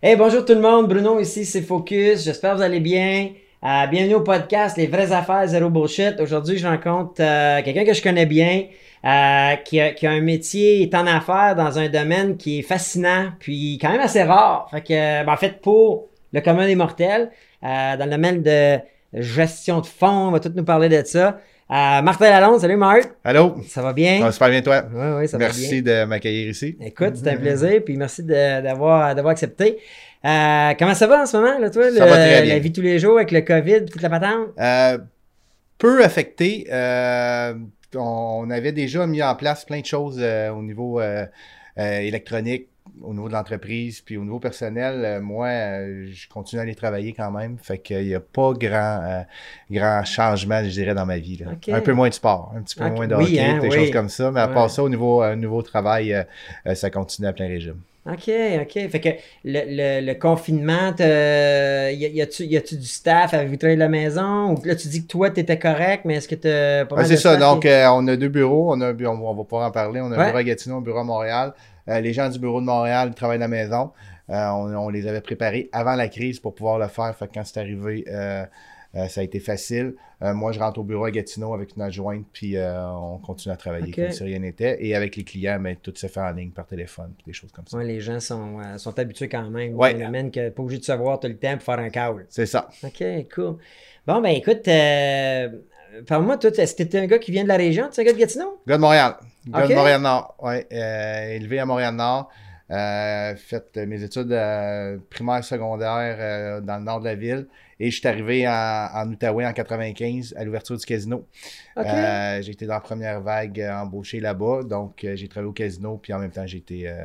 Hey, bonjour tout le monde, Bruno ici, c'est Focus. J'espère que vous allez bien. Euh, bienvenue au podcast Les vraies affaires, zéro bullshit. Aujourd'hui, je rencontre euh, quelqu'un que je connais bien, euh, qui, a, qui a un métier, est en affaires dans un domaine qui est fascinant, puis quand même assez rare. Fait que, ben, en fait, pour le commun des mortels, euh, dans le domaine de gestion de fonds, on va tout nous parler de ça. Euh, Martin Lalonde, salut Marc. Allô? Ça va bien? Ça va super bien, toi? Oui, oui, ça va bien. Merci de m'accueillir ici. Écoute, c'était un plaisir, puis merci d'avoir accepté. Euh, comment ça va en ce moment, là, toi? Ça le- va très bien. La vie tous les jours avec le COVID, toute la patente? Euh, peu affecté. on avait déjà mis en place plein de choses au niveau électronique, au niveau de l'entreprise, puis au niveau personnel. euh, moi, euh, je continue à aller travailler quand même. Fait qu'il n'y a pas grand, euh, grand changement, je dirais, dans ma vie. là. Un peu moins de sport, un petit peu moins de Oui, hockey, hein, des oui. choses comme ça. Mais à Ouais. part ça, au niveau, niveau travail, ça continue à plein régime. OK, OK. Fait que le, le, le confinement, y, a-tu y du staff? Avez-vous travaillé de la maison? Ou là, tu dis que toi, t'étais correct, mais est-ce que t'as pas c'est de ça. Donc, euh, on a deux bureaux. On, a un bu- on, va pouvoir en parler. On a un bureau à Gatineau, un bureau à Montréal. Euh, les gens du bureau de Montréal travaillent de la maison. Euh, on, on les avait préparés avant la crise pour pouvoir le faire. Fait que quand c'est arrivé, euh, ça a été facile. Moi, je rentre au bureau à Gatineau avec une adjointe, puis on continue à travailler comme si rien n'était. Et avec les clients, mais tout se fait en ligne, par téléphone, des choses comme ça. Ouais, les gens sont, sont habitués quand même. Ouais. Le phénomène que pas obligé de se voir tout le temps pour faire un call. C'est ça. OK, cool. Bon, ben écoute, euh, parle-moi, toi, est-ce que t'es un gars qui vient de la région? Tu es un gars de Gatineau? Gars de Montréal. Gars de Montréal-Nord. Ouais. euh, élevé à Montréal-Nord. Euh, fait euh, mes études euh, primaires, secondaires dans le nord de la ville. Et je suis arrivé en, en Outaouais en 95 à l'ouverture du casino. OK. Euh, j'ai été dans la première vague euh, embauché là-bas. Donc, j'ai travaillé au casino. Puis en même temps, j'ai été euh,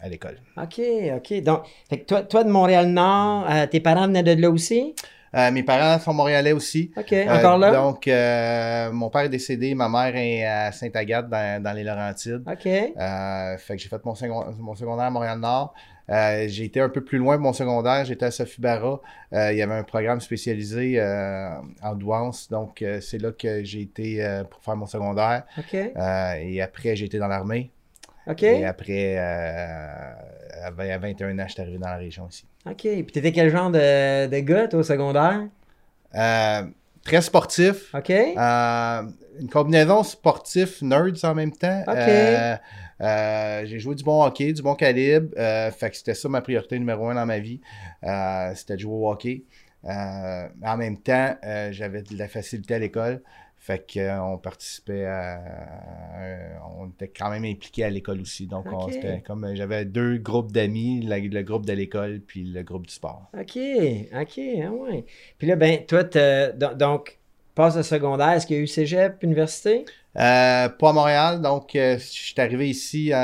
à l'école. OK, OK. Donc, fait que toi, toi de Montréal-Nord, tes parents venaient de là aussi? Euh, mes parents sont montréalais aussi. OK, Euh, encore là? Donc, euh, mon père est décédé. Ma mère est à Sainte-Agathe dans, dans les Laurentides. OK. Fait que j'ai fait mon, second- mon secondaire à Montréal-Nord. J'ai été un peu plus loin de mon secondaire. J'étais à Sophie Barra. Il y avait un programme spécialisé en douance. Donc, c'est là que j'ai été pour faire mon secondaire. OK. Et après, j'ai été dans l'armée. OK. Et après, à 21 ans, je suis arrivé dans la région ici. OK. Puis t'étais quel genre de, de gars, toi, au secondaire? Euh, très sportif. OK. Euh, une combinaison sportif nerds en même temps. Ok. Euh, euh, j'ai joué du bon hockey, du bon calibre. Fait que c'était ça ma priorité numéro un dans ma vie. C'était de jouer au hockey. En même temps, j'avais de la facilité à l'école. Fait qu'on participait à, On était quand même impliqués à l'école aussi. Donc, on- Ok. c'était comme j'avais deux groupes d'amis, le groupe de l'école puis le groupe du sport. OK. OK. Ah ouais. Puis là, ben, toi, donc, passe le secondaire. Est-ce qu'il y a eu cégep, université? Euh, pas à Montréal, donc euh, je suis arrivé ici, euh,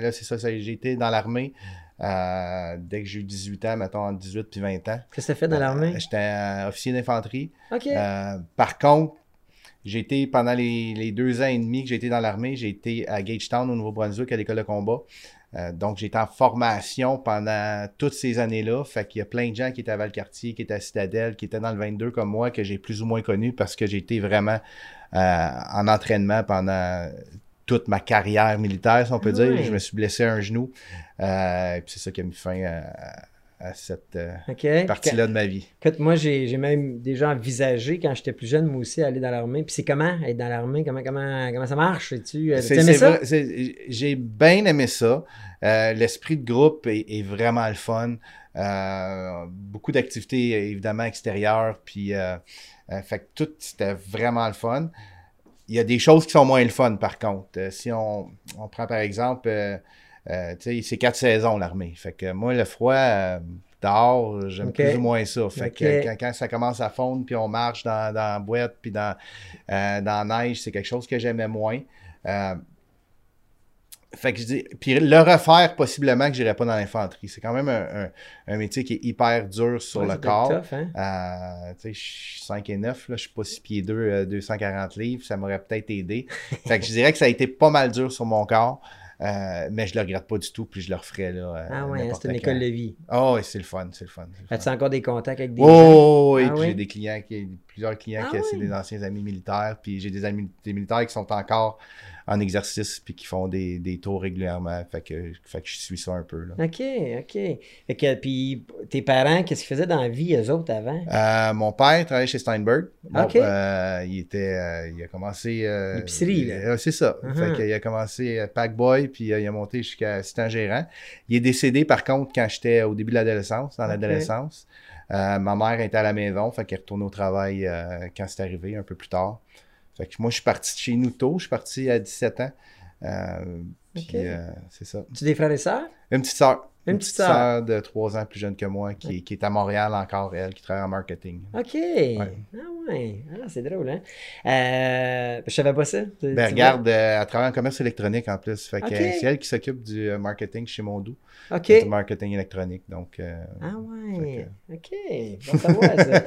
là c'est ça, ça, j'ai été dans l'armée euh, dès que j'ai eu 18 ans, mettons entre 18 puis 20 ans. Qu'est-ce que t'as fait dans l'armée? Euh, J'étais euh, officier d'infanterie. OK. Euh, par contre, j'ai été pendant les, les deux ans et demi que j'ai été dans l'armée, j'ai été à Gagetown au Nouveau-Brunswick à l'école de combat. Euh, donc, j'étais en formation pendant toutes ces années-là. Fait qu'il y a plein de gens qui étaient à Valcartier, qui étaient à Citadelle, qui étaient dans le 22 comme moi, que j'ai plus ou moins connu parce que j'ai été vraiment euh, en entraînement pendant toute ma carrière militaire, si on peut Ah dire. ouais. Je me suis blessé un genou. Euh, puis c'est ça qui a mis fin à, à cette euh, partie-là de ma vie. Écoute, moi, j'ai même déjà envisagé, quand j'étais plus jeune, moi aussi, aller dans l'armée. Puis c'est comment, être dans l'armée? Comment, comment, comment ça marche? Sais-tu? Euh, J'ai bien aimé ça. Euh, L'esprit de groupe est, est vraiment le fun. Euh, beaucoup d'activités, évidemment, extérieures. Puis, fait que tout, c'était vraiment le fun. Il y a des choses qui sont moins le fun, par contre. Si on, on prend, par exemple, euh, c'est quatre saisons, l'armée. Fait que moi, le froid, euh, dehors, j'aime plus ou moins ça. Fait que quand, quand ça commence à fondre, puis on marche dans, dans la boîte, puis dans, euh, dans la neige, c'est quelque chose que j'aimais moins. Euh, fait que je dis, puis le refaire, possiblement que j'irais pas dans l'infanterie. C'est quand même un, un- un métier qui est hyper dur sur Ouais, le corps. tough, hein? Je suis 5 et 9, là, je suis pas 6 pieds 2, euh, 240 livres, ça m'aurait peut-être aidé. fait que je dirais que ça a été pas mal dur sur mon corps, euh, mais je le regrette pas du tout, puis je le referais là. euh, Ah ouais, n'importe c'est une école de vie. Oh, oui, c'est le fun, c'est le fun. As-tu encore des contacts avec des gens? Oh, oui, Ah puis oui? j'ai des clients, qui, plusieurs clients Ah qui c'est oui? des anciens amis militaires, puis j'ai des amis des militaires qui sont encore en exercice puis qui font des, des tours régulièrement. Fait que, fait que je suis ça un peu. Là. OK, OK. Fait que, puis tes parents, qu'est-ce qu'ils faisaient dans la vie, eux autres, avant? Euh, mon père travaillait chez Steinberg. Bon, OK. euh, il était, euh, il a commencé. L'épicerie, là. c'est ça. Uh-huh. Fait qu'il a commencé euh, pack boy, puis il a monté jusqu'à assistant gérant. Il est décédé par contre quand j'étais au début de l'adolescence, dans l'adolescence. Ma mère était à la maison, fait qu'elle est retournée au travail quand c'est arrivé, un peu plus tard. Fait que moi, je suis parti de chez nous tôt. Je suis parti à 17 ans. Euh, euh, c'est ça. Tu des frères et sœurs? Une petite sœur. Une petite sœur. de 3 ans plus jeune que moi qui, qui est à Montréal encore, elle, qui travaille en marketing. OK. Ah ouais. Ah, c'est drôle, hein? Euh, je savais pas ça. Ben, regarde, euh, elle travaille en commerce électronique en plus. Fait que euh, c'est elle qui s'occupe du euh, marketing chez Mondou. OK. Du marketing électronique. Donc, euh, Ah ouais. OK. Bon savoir ça.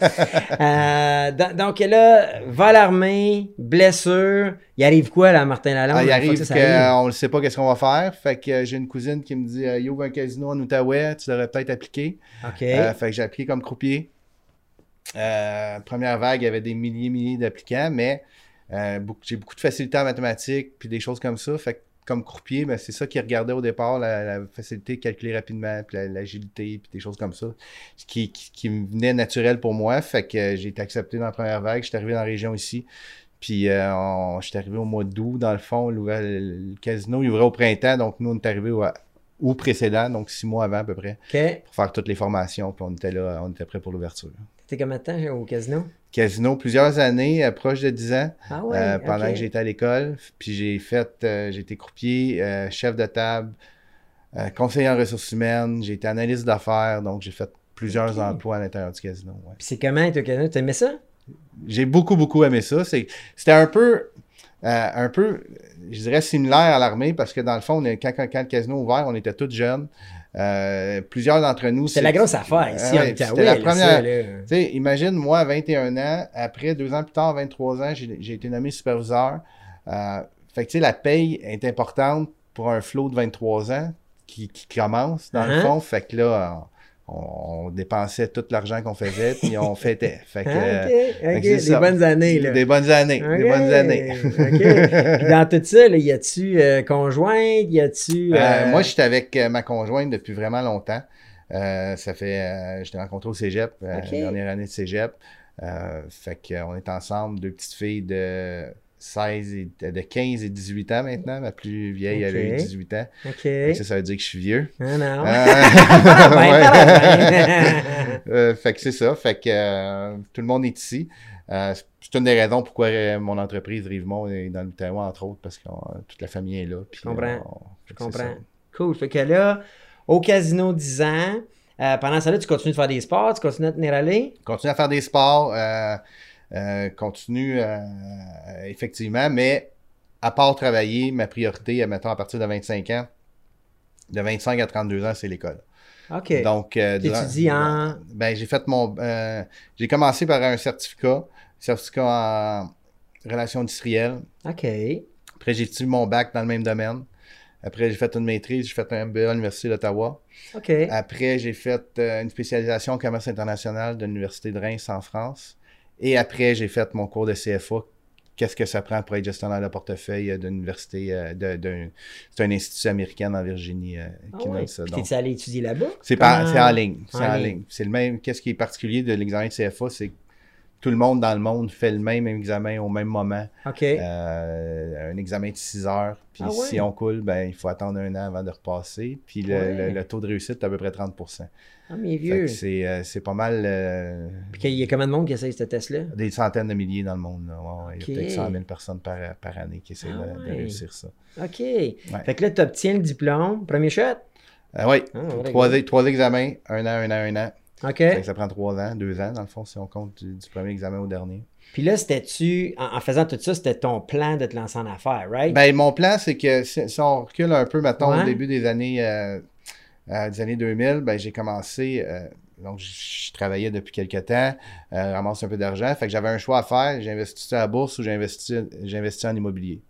Euh, do- donc là, va à l'armée, blessure. Il arrive quoi là, Martin Lalonde? ah, il arrive qu'on ne sait pas qu'est-ce qu'on va faire. Fait que euh, j'ai une cousine qui me dit euh, Il ouvre un casino en Outaouais, tu devrais peut-être appliquer. OK. Euh, fait que j'ai appliqué comme croupier. Euh, première vague, il y avait des milliers, milliers d'applicants, mais beaucoup- j'ai beaucoup de facilité en mathématiques puis des choses comme ça. Fait que comme croupier, ben, c'est ça qui regardait au départ, la, la facilité de calculer rapidement, puis la- l'agilité, puis des choses comme ça, ce qui, qui, qui me venait naturel pour moi. Fait que j'ai été accepté dans la première vague. Je suis arrivé dans la région ici. Puis euh, on- je suis arrivé au mois d'août, dans le fond, le, le casino, il ouvrait au printemps, donc nous, on est arrivé au, au précédent, donc six mois avant à peu près pour faire toutes les formations, puis on était là, on était prêt pour l'ouverture. T'étais combien de temps au casino? Casino, plusieurs années, euh, proche de 10 ans, Ah ouais. euh, pendant que j'étais à l'école. Puis j'ai fait, euh, j'ai été croupier, chef de table, conseiller en ressources humaines, j'ai été analyste d'affaires, donc j'ai fait plusieurs emplois à l'intérieur du casino. ouais. Puis c'est comment être au casino? T'aimais ça? J'ai beaucoup, beaucoup aimé ça. C'était un peu, euh, un peu, je dirais, similaire à l'armée, parce que dans le fond, on est- quand, le casino a ouvert, on était tous jeunes. Euh, plusieurs d'entre nous. C'est la grosse affaire ici Ouais, c'était la première- ça, imagine, moi, à 21 ans, après, deux ans plus tard, 23 ans, j'ai été nommé superviseur. Euh, fait que, tu sais, la paye est importante pour un flow de 23 ans qui, qui commence, dans le Uh-huh. fond. Fait que là, on, on dépensait tout l'argent qu'on faisait, puis on fêtait. Fait que, Ah, euh, ok, fait que des bonnes années, là. Des bonnes années. Des bonnes années. Puis dans tout ça, là, y a-tu euh, conjointe? Y a-tu. Euh, euh, moi, j'étais avec euh, ma conjointe depuis vraiment longtemps. Euh, ça fait, euh, je t'ai rencontré au cégep, Ok. dernière année de cégep. Euh, fait qu'on est ensemble, deux petites filles de 16 et de 15 et 18 ans maintenant. Ma plus vieille, elle a eu Ok. 18 ans. Ça, ça veut dire que je suis vieux. Ah non. Euh, Ben. Euh, fait que c'est ça. Fait que euh, tout le monde est ici. Euh, c'est une des raisons pourquoi euh, mon entreprise Rivemont est dans l'Outaouais, entre autres, parce que euh, toute la famille est là. puis, Je comprends. euh, Je. Cool. Fait que là, au casino 10 ans, euh, pendant ça, là, tu continues de faire des sports, tu continues à tenir aller. continue à faire des sports, euh, euh, continue euh, effectivement, mais à part travailler, ma priorité, mettons, à partir de 25 ans, de 25 à 32 ans, c'est l'école. OK. Donc, euh, durant- T'étudies en- Ben, j'ai fait mon. euh, j'ai commencé par un certificat, certificat en relations industrielles. OK. Après, j'ai étudié mon bac dans le même domaine. Après, j'ai fait une maîtrise, j'ai fait un MBA à l'Université d'Ottawa. OK. Après, j'ai fait euh, une spécialisation en commerce international de l'Université de Reims en France. Et après, j'ai fait mon cours de CFA. Qu'est-ce que ça prend pour être gestionnaire de portefeuille euh, d'une université, euh, de, d'un- c'est un institut américain en Virginie euh, Ah qui ouais? donne ça. Donc, t'es-tu allé étudier là-bas? c'est, Comment- c'est en ligne. C'est En en ligne. ligne. C'est le même. Qu'est-ce qui est particulier de l'examen de CFA, c'est que tout le monde dans le monde fait le même examen au même moment. OK. Euh, un examen de 6 heures. Puis Ah ouais? si on coule, ben, il faut attendre un an avant de repasser. Puis le, Ouais. le- le taux de réussite est à peu près 30 ah, Fait vieux. c'est, euh, c'est pas mal euh, Puis qu'il y a combien de monde qui essaye ce test-là? des centaines de milliers dans le monde. là. Ouais, Il y a peut-être 100 000 personnes par, par année qui essaient Ah de- réussir ça. OK. Fait que là, tu obtiens le diplôme. Premier shot? Oui, Ah, trois, trois examens, un an, un an, un an. OK. Ça prend trois ans, deux ans dans le fond, si on compte du, du premier examen au dernier. Puis là, c'était-tu, en, en faisant tout ça, c'était ton plan de te lancer en affaires, right? Ben, mon plan, c'est que si, si on recule un peu, mettons, Ouais. au début des années, euh, euh, des années 2000, ben, j'ai commencé, euh, donc je, je travaillais depuis quelques temps, ramasse un peu d'argent, fait que j'avais un choix à faire, investi à la bourse ou investi en immobilier.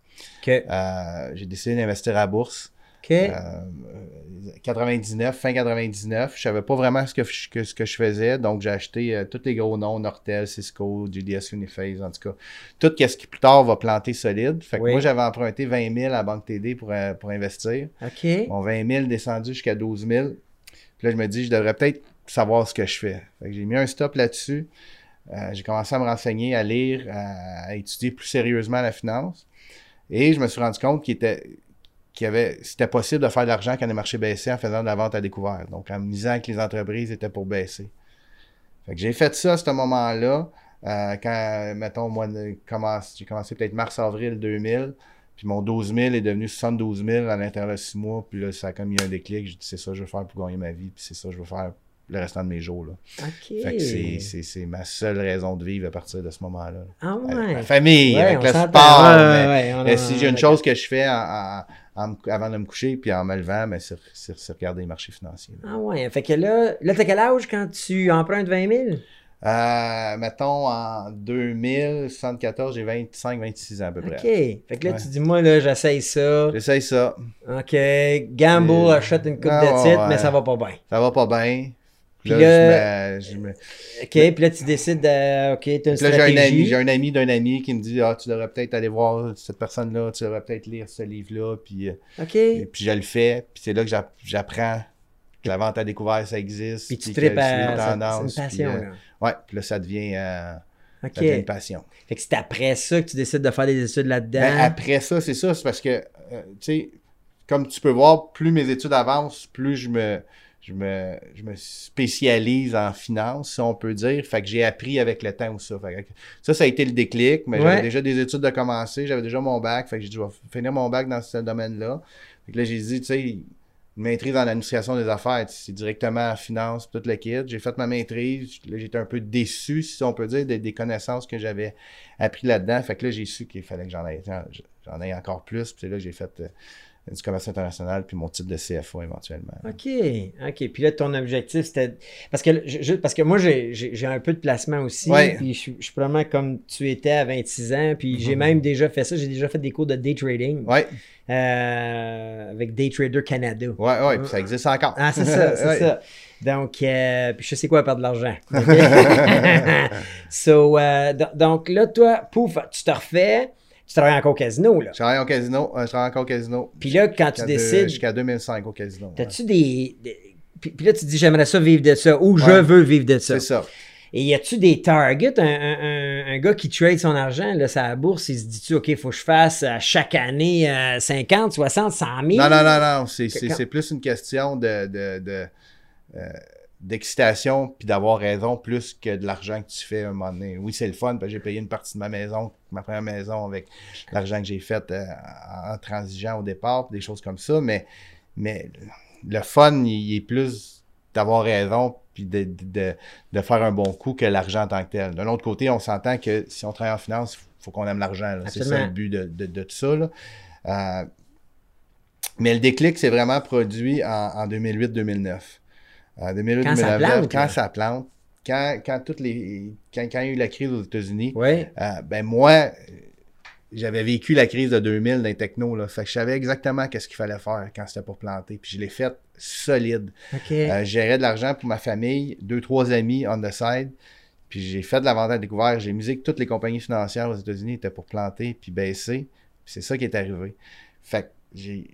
J'ai décidé d'investir à la bourse. OK. Euh, 99, fin 99. Je savais pas vraiment ce que, je- que- ce que je faisais, donc j'ai acheté euh, tous les gros noms, Nortel, Cisco, GDS Uniphase, en tout cas. Tout ce qui plus tard va planter solide. Fait que Oui. moi, j'avais emprunté 20 000 à la Banque TD pour, euh, pour investir. OK. Mon 20 000 descendu jusqu'à 12 000. Puis là, je me dis, je devrais peut-être savoir ce que je fais. Fait que j'ai mis un stop là-dessus. J'ai commencé à me renseigner, à lire, à, à étudier plus sérieusement la finance. Et je me suis rendu compte qu'il était qu'il avait c'était possible de faire de l'argent quand les marchés baissaient en faisant de la vente à découvert. Donc en me disant que les entreprises étaient pour baisser. Fait que j'ai fait ça à ce moment-là. euh, quand, mettons, moi, j'ai commencé peut-être mars-avril 2000. Puis mon 12 000 est devenu 72 000 à l'intérieur de 6 mois. Puis là, ça a comme eu un déclic. J'ai dit, c'est ça que je veux faire pour gagner ma vie. Puis c'est ça que je veux faire le restant de mes jours. Là. OK. Fait que c'est- c'est c'est ma seule raison de vivre à partir de ce moment-là. Ah Avec ouais. ma famille, Ouais, avec le sport. Ouais, mais- ouais, on- mais si j'ai une chose que je fais en- en- en me- avant de me coucher puis en me levant, ben, c'est regarder les marchés financiers. là. Ah ouais. Fait que là, là t'as quel âge quand tu empruntes 20 000? Euh, mettons, en 2000, 74, j'ai 25, 26 ans à peu près. OK. Fait que là, Ouais. tu dis, moi, là, j'essaye ça. J'essaye ça. OK. Gamble, Euh, achète une coupe ah, de titres, ouais. mais ça va pas bien. Ça va pas bien. Puis Là, là- je me- je me- OK. Puis là, tu décides de. OK, t'as une Puis là, j'ai un stratégie. ami, j'ai un ami d'un ami qui me dit Ah, tu devrais peut-être aller voir cette personne-là, tu devrais peut-être lire ce livre-là. Puis, euh, et puis je le fais. Puis c'est là que j'app- j'apprends que la vente à découvert, ça existe. Puis tu tripes à. c'est- une puis, passion, euh, là. ouais, puis là, ça devient, euh, ça devient une passion. Fait que c'est après ça que tu décides de faire des études là-dedans? Ben, après ça, c'est ça, c'est parce que, euh, tu sais, comme tu peux voir, plus mes études avancent, plus je me, je me, je me spécialise en finance, si on peut dire. Fait que j'ai appris avec le temps ou ça. Fait que ça, ça a été le déclic, mais Ouais. j'avais déjà des études de commencer, j'avais déjà mon bac, fait que j'ai dit, je vais finir mon bac dans ce domaine-là. Fait que là, j'ai dit, tu sais, une maîtrise en administration des affaires, c'est directement en finance, tout le kit. J'ai fait ma maîtrise, là, j'étais un peu déçu, si on peut dire, des, des connaissances que j'avais appris là-dedans. Fait que là, j'ai su qu'il fallait que j'en aie, j'en encore plus. Puis c'est là que j'ai fait euh, du commerce international puis mon titre de CFA éventuellement. OK. OK. Puis là, ton objectif, c'était. Parce que, je- parce que moi, j'ai un peu de placement aussi. Ouais. Puis je, suis- je suis probablement comme tu étais à 26 ans. Puis j'ai Mhm. même déjà fait ça. J'ai déjà fait des cours de day trading Ouais, euh, avec Day Trader Canada. ouais, ouais, puis ça existe encore. Ah, c'est ça, c'est Ouais. ça. Donc, euh, puis je sais quoi perdre de l'argent. So, euh, do- donc là, toi, pouf, tu te refais, tu travailles encore au casino, là. Je travaille au casino, euh, je travaille encore au casino. Puis là, quand tu décides, Jusqu'à 2005 au casino. ouais. t'as-tu des, des- Puis, là, tu te dis, j'aimerais ça vivre de ça, ou je Ouais. veux vivre de ça. C'est ça. Et y a-tu des targets? Un, un- un- un gars qui trade son argent, là, sa bourse, il se dit-tu, OK, il faut que je fasse à chaque année euh, 50, 60, 100 000? Non, non, non, non. C'est, c'est, Quand- c'est plus une question de, de, de, euh, d'excitation puis d'avoir raison plus que de l'argent que tu fais à un moment donné. Oui, c'est le fun parce que j'ai payé une partie de ma maison, ma première maison avec l'argent que j'ai fait euh, en transigeant au départ, des choses comme ça, mais, mais le fun, il, est plus d'avoir raison puis de, de, de- de faire un bon coup que l'argent en tant que tel. D'un autre côté, on s'entend que si on travaille en finance, il faut qu'on aime l'argent. C'est ça le but de, tout ça. là. Euh, mais le déclic s'est vraiment produit en, en 2008-2009. En 2008 Quand ça 2009, plante, quand ça plante, quand, quand, toutes les, quand, quand il y a eu la crise aux États-Unis, Oui. euh, ben moi, euh, j'avais vécu la crise de 2000 dans les technos. Là, fait que je savais exactement qu'est-ce qu'il fallait faire quand c'était pour planter. Puis je l'ai fait solide. OK. Euh, de l'argent pour ma famille, deux, trois amis on the side. Puis j'ai fait de la vente à découvert. J'ai misé que toutes les compagnies financières aux États-Unis étaient pour planter puis baisser. Puis c'est ça qui est arrivé. Fait que j'ai.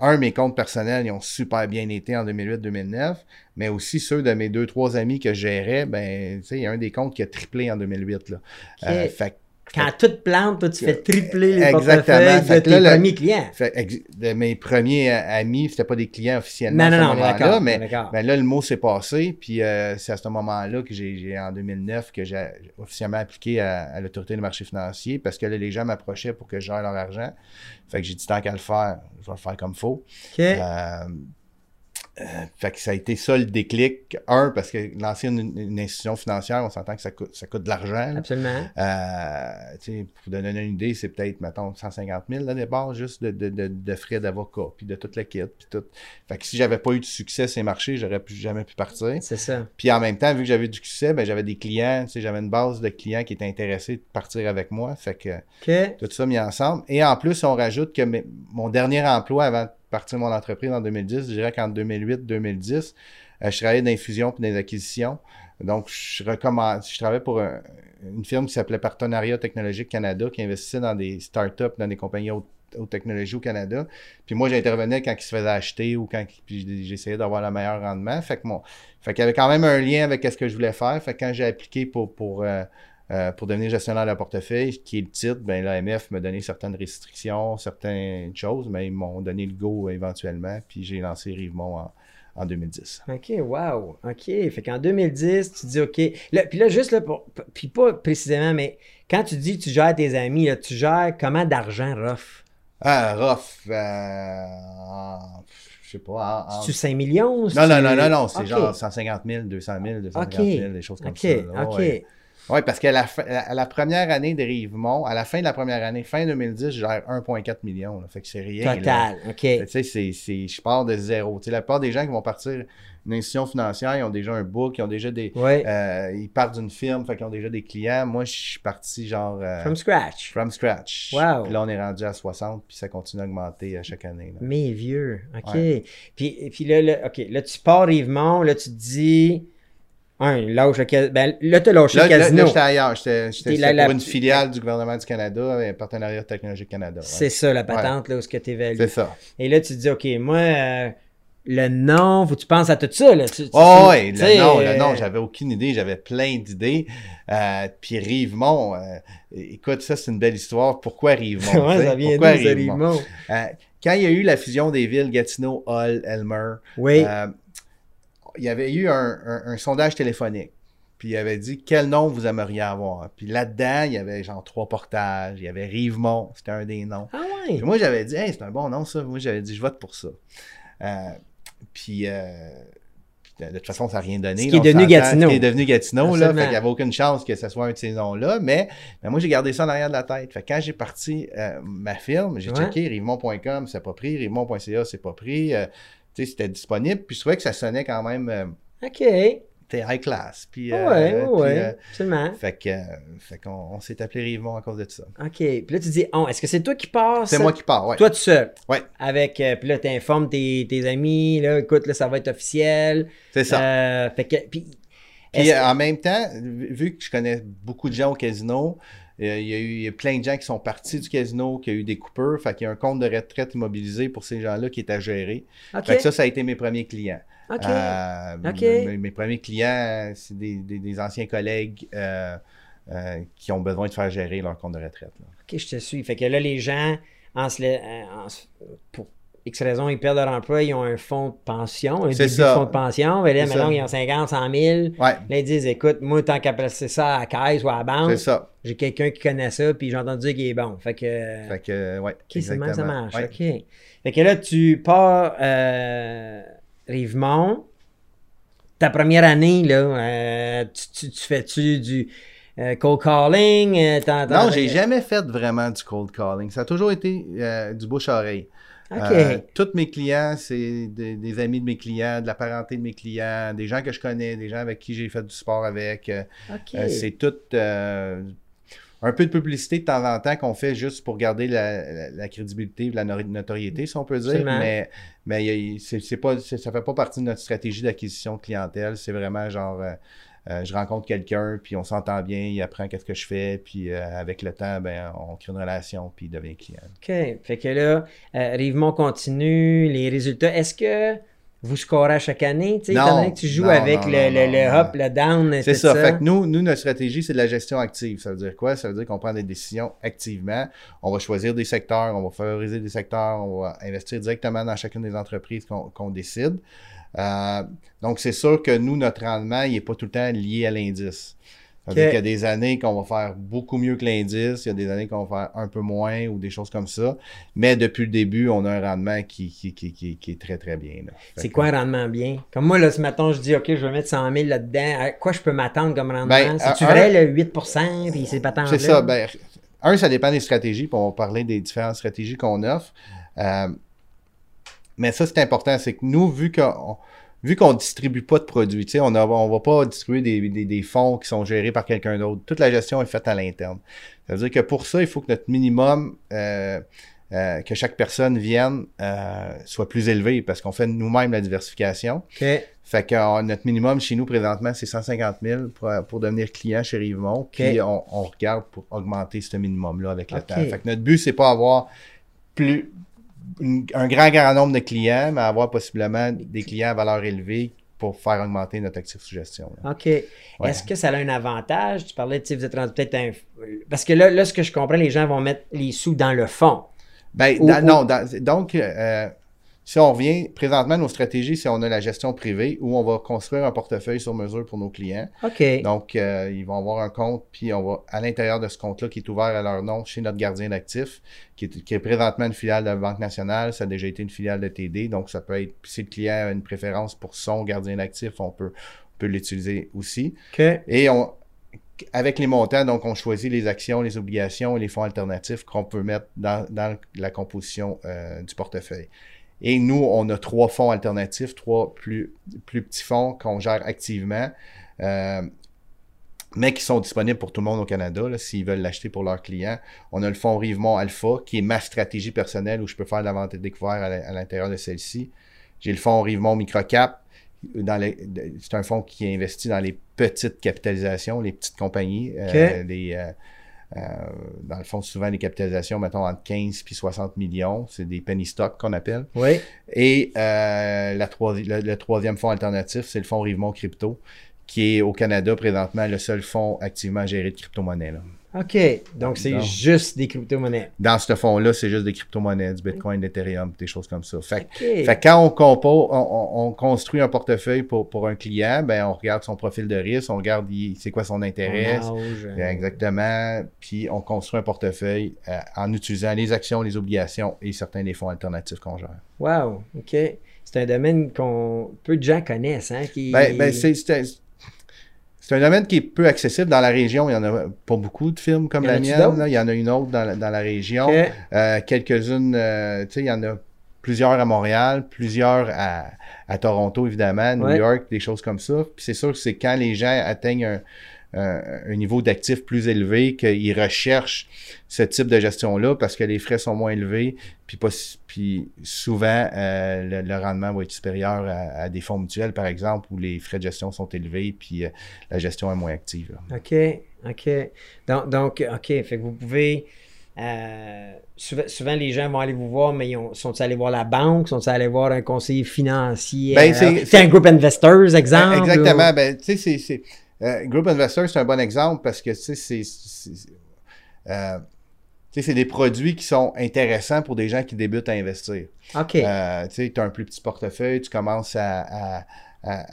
Un, mes comptes personnels, ils ont super bien été en 2008-2009, mais aussi ceux de mes deux, trois amis que je gérais, ben, tu sais, il y a un des comptes qui a triplé en 2008, là. Euh, fait Quand tout plante, toi, tu fais tripler les Exactement. portefeuilles de tes là, le- premiers clients. Fait, de mes premiers amis, c'était pas des clients officiellement Non, à non, ce non, moment-là, mais ben là, le mot s'est passé, puis euh, c'est à ce moment-là que j'ai, en 2009, que j'ai officiellement appliqué à, à l'autorité des marchés financiers, parce que là, les gens m'approchaient pour que je gère leur argent. Fait que j'ai dit, tant qu'à le faire, je vais le faire comme faut. OK. Euh, euh, fait que ça a été ça le déclic. Un, parce que lancer une, une institution financière, on s'entend que ça coûte, ça coûte de l'argent. Absolument. Euh, pour donner une idée, c'est peut-être, mettons, 150 000 là, départ, juste de, de, de, de frais d'avocat, puis de toute la kit, puis tout. Fait que si j'avais pas eu de succès ces marchés, j'aurais plus, jamais pu partir. C'est ça. Puis en même temps, vu que j'avais du succès, ben, j'avais des clients, j'avais une base de clients qui étaient intéressés de partir avec moi. Fait que tout ça mis ensemble. Et en plus, on rajoute que mes- mon dernier emploi avant de partir mon entreprise en 2010, je dirais qu'en 2008-2010, euh, je travaillais dans l'infusion et dans les acquisitions. Donc, je. Je travaillais pour une firme qui s'appelait Partenariat Technologique Canada, qui investissait dans des startups, dans des compagnies haute, technologie au Canada. Puis moi, j'intervenais quand ils se faisaient acheter ou quand j'essayais d'avoir le meilleur rendement. Fait que fait qu'il y avait quand même un lien avec ce que je voulais faire. Fait que quand j'ai appliqué pour, pour, euh, euh, pour devenir gestionnaire de portefeuille, qui est le titre, ben l'AMF m'a donné certaines restrictions, certaines choses, mais ils m'ont donné le go éventuellement. Puis j'ai lancé Rivemont en, en 2010. OK, wow. OK. Fait qu'en 2010, tu dis OK. puis là, juste là, pour, puis pas précisément, mais quand tu dis que tu gères tes amis, là, tu gères comment d'argent rough? Ah, rough. Euh, je sais pas. En, tu 5 millions? Non, non, non, non, non. C'est genre 150 000, 200 000, 250 000, des choses comme ça. OK. Oui, parce qu'à la, la, première année de Rivemont, à la fin de la première année, fin 2010, je gère 1,4 million. Là, fait que c'est rien. Total, OK. Tu sais, c'est, je pars de zéro. Tu sais, la plupart des gens qui vont partir d'une institution financière, ils ont déjà un book, ils ont déjà des... Euh, ils partent d'une firme, fait qu'ils ont déjà des clients. Moi, je suis parti genre... Euh, from scratch. From scratch. Wow. Puis là, on est rendu à 60, puis ça continue à augmenter à chaque année. Là. Mais vieux, OK. Puis, puis là, là, OK, là, tu pars Rivemont, là, tu te dis un, lâche le ben, là, tu as lâché le casino. Là, j'étais ailleurs. J'étais pour une filiale du gouvernement du Canada, un partenariat technologique Canada. C'est ça, la patente, là, où ce que tu évalues. C'est ça. Et là, tu te dis, OK, moi, euh, le nom, faut que tu penses à tout ça. Là. oh, oui, le nom, le nom, j'avais aucune idée, j'avais plein d'idées. Euh, puis Rivemont, euh, écoute, ça, c'est une belle histoire. Pourquoi Rivemont? ouais, ça vient Pourquoi Rivemont? Euh, quand il y a eu la fusion des villes Gatineau, Hull, Elmer, oui il y avait eu un, sondage téléphonique. Puis il avait dit quel nom vous aimeriez avoir? Puis là-dedans, il y avait genre trois portages. Il y avait Rivemont, c'était un des noms. Ah ouais. Puis moi, j'avais dit, hey, c'est un bon nom, ça. Moi, j'avais dit, je vote pour ça. Euh, puis, euh, de toute façon, ça n'a rien donné. Ce qui est devenu Gatineau. Ce qui est devenu Gatineau, là. Fait qu'il n'y avait aucune chance que ce soit un de ces noms-là. Mais, moi, j'ai gardé ça en arrière de la tête. Fait que quand j'ai parti euh, ma firme, j'ai checké rivemont.com, c'est pas pris. Rivemont.ca, c'est pas pris c'était disponible. Puis je trouvais que ça sonnait quand même. Euh, OK. T'es high class. Puis, euh, ouais, ouais, euh, absolument. Fait qu'on fait on s'est appelé Rivon à cause de ça. OK. Puis là, tu dis, oh, est-ce que c'est toi qui pars? C'est moi qui pars, ouais. Toi tout seul? Ouais. Avec, puis là, t'informes tes, tes amis, là, écoute, là, ça va être officiel. C'est ça. fait que, puis, puis en même temps, vu que je connais beaucoup de gens au casino, euh, il y, a eu, plein de gens qui sont partis du casino, qui a eu des coupeurs. Fait qu'il y a un compte de retraite immobilisé pour ces gens-là qui est à gérer. Fait que ça, ça a été mes premiers clients. Euh, mes, premiers clients, c'est des, anciens collègues euh, qui ont besoin de faire gérer leur compte de retraite. OK, je te suis. Fait que là, les gens, en pour X raisons, ils perdent leur emploi, ils ont un fonds de pension, un début de fonds de pension. Mais là, maintenant, ils ont 50, 100 000. Ouais. Là, ils disent écoute, moi, tant qu'à placer ça à la caisse ou à la banque, j'ai quelqu'un qui connaît ça, puis j'ai entendu dire qu'il est bon. Fait que. Fait que, ouais. OK, c'est même ça marche. OK. Fait que là, tu pars euh, Rivemont. Ta première année, là, euh, tu, tu, fais-tu du. Euh, cold calling? Euh, non, j'ai jamais fait vraiment du cold calling. Ça a toujours été du bouche-oreille. Euh, tous mes clients, c'est des, amis de mes clients, de la parenté de mes clients, des gens que je connais, des gens avec qui j'ai fait du sport avec. Euh, euh, c'est tout un peu de publicité de temps en temps qu'on fait juste pour garder la, crédibilité, la notoriété, si on peut dire. Mais, mais c'est pas, ça fait pas partie de notre stratégie d'acquisition de clientèle. C'est vraiment genre euh, je rencontre quelqu'un, puis on s'entend bien, il apprend qu'est-ce que je fais, puis euh, avec le temps, ben, on crée une relation, puis il devient client. OK. Fait que là, euh, Rivemont continue, les résultats. Est-ce que vous scorez à chaque année, tu sais, étant donné que tu joues avec le, le, up, le down, c'est ça. Fait que nous, nous, notre stratégie, c'est de la gestion active. Ça veut dire quoi? Ça veut dire qu'on prend des décisions activement. On va choisir des secteurs, on va favoriser des secteurs, on va investir directement dans chacune des entreprises qu'on décide. Euh, donc, c'est sûr que nous, notre rendement, il n'est pas tout le temps lié à l'indice. Il y a des années qu'on va faire beaucoup mieux que l'indice, il y a des années qu'on va faire un peu moins ou des choses comme ça. Mais depuis le début, on a un rendement qui, qui, qui, qui est très, très bien. C'est quoi un rendement bien? Comme moi, là, ce matin, je dis, OK, je vais mettre 100 000 là-dedans. À quoi je peux m'attendre comme rendement? Ben, C'est-tu vrai, le 8% puis c'est pas tant C'est ça. Ben, un, ça dépend des stratégies, puis on va parler des différentes stratégies qu'on offre. Euh, mais ça, c'est important. C'est que nous, vu qu'on vu qu'on distribue pas de produits, on ne on va pas distribuer des, fonds qui sont gérés par quelqu'un d'autre. Toute la gestion est faite à l'interne. Ça veut dire que pour ça, il faut que notre minimum euh, euh, que chaque personne vienne euh, soit plus élevé parce qu'on fait nous-mêmes la diversification. OK. Fait que notre minimum chez nous présentement, c'est 150 000 pour, pour devenir client chez Rivemont. Puis on, on regarde pour augmenter ce minimum-là avec le OK. temps. Fait que notre but, c'est pas avoir plus une- un grand, grand nombre de clients, mais avoir possiblement des clients à valeur élevée pour faire augmenter notre actif sous gestion. là. OK. Est-ce que ça a un avantage? Tu parlais, tu vous êtes rendu peut-être un. Parce que là, là, ce que je comprends, les gens vont mettre les sous dans le fond. Ben, Ou- dans- ou- non, dans- donc, euh, si on revient, présentement, nos stratégies, c'est on a la gestion privée où on va construire un portefeuille sur mesure pour nos clients. OK. Donc, euh, ils vont avoir un compte, puis on va, à l'intérieur de ce compte-là, qui est ouvert à leur nom chez notre gardien d'actifs, qui est, qui est présentement une filiale de la Banque nationale, ça a déjà été une filiale de TD, donc ça peut être, si le client a une préférence pour son gardien d'actifs, on peut, on peut l'utiliser aussi. OK. Et on, avec les montants, donc on choisit les actions, les obligations et les fonds alternatifs qu'on peut mettre dans, dans la composition euh, du portefeuille. Et nous, on a trois fonds alternatifs, trois plus, plus petits fonds qu'on gère activement, euh, mais qui sont disponibles pour tout le monde au Canada, s'ils veulent l'acheter pour leurs clients. On a le fonds Rivemont Alpha, qui est ma stratégie personnelle où je peux faire de la vente et découvert à l'intérieur de celle-ci. J'ai le fonds Rivemont Microcap, de- c'est un fonds qui investit dans les petites capitalisations, les petites compagnies. euh, les, euh, euh, dans le fond, souvent les capitalisations, mettons, entre 15 puis 60 millions. C'est des penny stocks qu'on appelle. Oui. Et euh, la le, le troisième fonds alternatif, c'est le fonds Rivemont Crypto, qui est au Canada présentement le seul fonds activement géré de crypto-monnaie. là. OK. Donc, c'est juste des crypto-monnaies. Dans ce fonds-là, c'est juste des crypto-monnaies, du Bitcoin, de l'Ethereum, des choses comme ça. Fait, quand on, compo, on, on- on construit un portefeuille pour, pour un client, ben on regarde son profil de risque, on regarde c'est quoi son intérêt, euh, Exactement. Puis on construit un portefeuille euh, en utilisant les actions, les obligations et certains des fonds alternatifs qu'on gère. Wow. OK. C'est un domaine qu'on peu de gens connaissent. Hein, qui... Ben, ben, c'est, c'est un- domaine qui est peu accessible dans la région. Il y en a pas beaucoup de films comme la mienne. là. Il y en a une autre dans la, dans la région. Euh, quelques-unes, euh, tu sais, il y en a plusieurs à Montréal, plusieurs à, à Toronto, évidemment, New Ouais. York, des choses comme ça. Puis c'est sûr que c'est quand les gens atteignent un, un- un niveau d'actifs plus élevé qu'ils recherchent ce type de gestion-là parce que les frais sont moins élevés, puis, pas, puis souvent, euh, le, le rendement va être supérieur à, à des fonds mutuels, par exemple, où les frais de gestion sont élevés, puis euh, la gestion est moins active. là. OK. OK. Donc, donc, OK. Fait que vous pouvez. euh, souvent, souvent, les gens vont aller vous voir, mais ils ont- sont-ils allés voir la banque? Sont-ils allés voir un conseiller financier? Ben, euh, c'est- un groupe investors, exemple? Exactement. ou- Ben, tu sais, c'est, c'est, euh, Group Investor, c'est un bon exemple parce que, tu sais, c'est, euh, c'est des produits qui sont intéressants pour des gens qui débutent à investir. OK. Euh, tu as un plus petit portefeuille, tu commences à, à- à-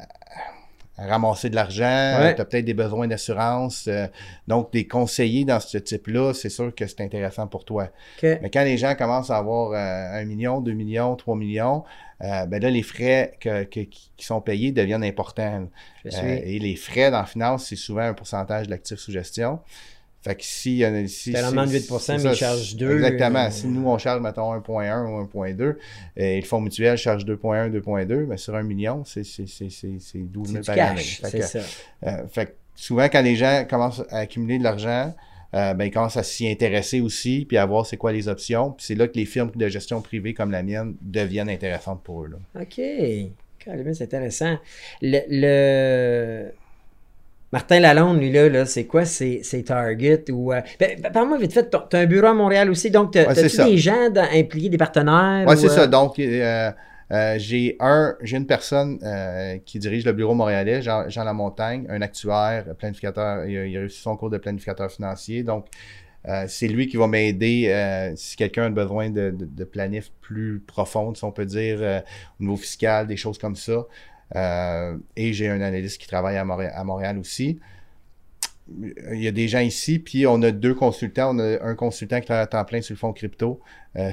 à ramasser de l'argent, Ouais. tu as peut-être des besoins d'assurance. euh, donc, des conseillers dans ce type-là, c'est sûr que c'est intéressant pour toi. Mais quand les gens commencent à avoir euh, 1 million, 2 millions, 3 millions, euh, ben là, les frais que- que- qui sont payés deviennent importants. Euh, et les frais dans la finance, c'est souvent un pourcentage de l'actif sous gestion. Fait que si... euh, si C'est un rendement de 8%, mais ça, ils chargent deux, Exactement. euh, Si nous, on charge, mettons, 1.1 ou 1.2, et le fonds mutuel charge 2.1, 2.2, mais sur un million, c'est c'est- c'est- c'est- c'est 12 C'est 000 du par année. Fait que, ça. fait que souvent, quand les gens commencent à accumuler de l'argent, euh, ben, ils commencent à s'y intéresser aussi, puis à voir c'est quoi les options. Puis c'est là que les firmes de gestion privée comme la mienne deviennent intéressantes pour eux. là. OK. C'est intéressant. Le, le- Martin Lalonde, lui, là, là c'est quoi? Ses, targets? Ou, euh, ben, ben, Parle-moi vite fait, t'as t'as un bureau à Montréal aussi, donc t'as- Ouais, c'est t'as-tu ça. des gens dans- impliqués, des partenaires? Ouais, ou, c'est euh, ça. Donc, euh, j'ai un, j'ai une personne euh, qui dirige le bureau montréalais, Jean, Lamontagne, un actuaire, planificateur. Il a, il réussi son cours de planificateur financier. Donc, euh, c'est lui qui va m'aider si quelqu'un a besoin de, de, planif plus profonde, si on peut dire, au niveau fiscal, des choses comme ça. Et j'ai un analyste qui travaille à Montréal, aussi. Il y a des gens ici, puis on a deux consultants. On a un consultant qui travaille à temps plein sur le fonds crypto,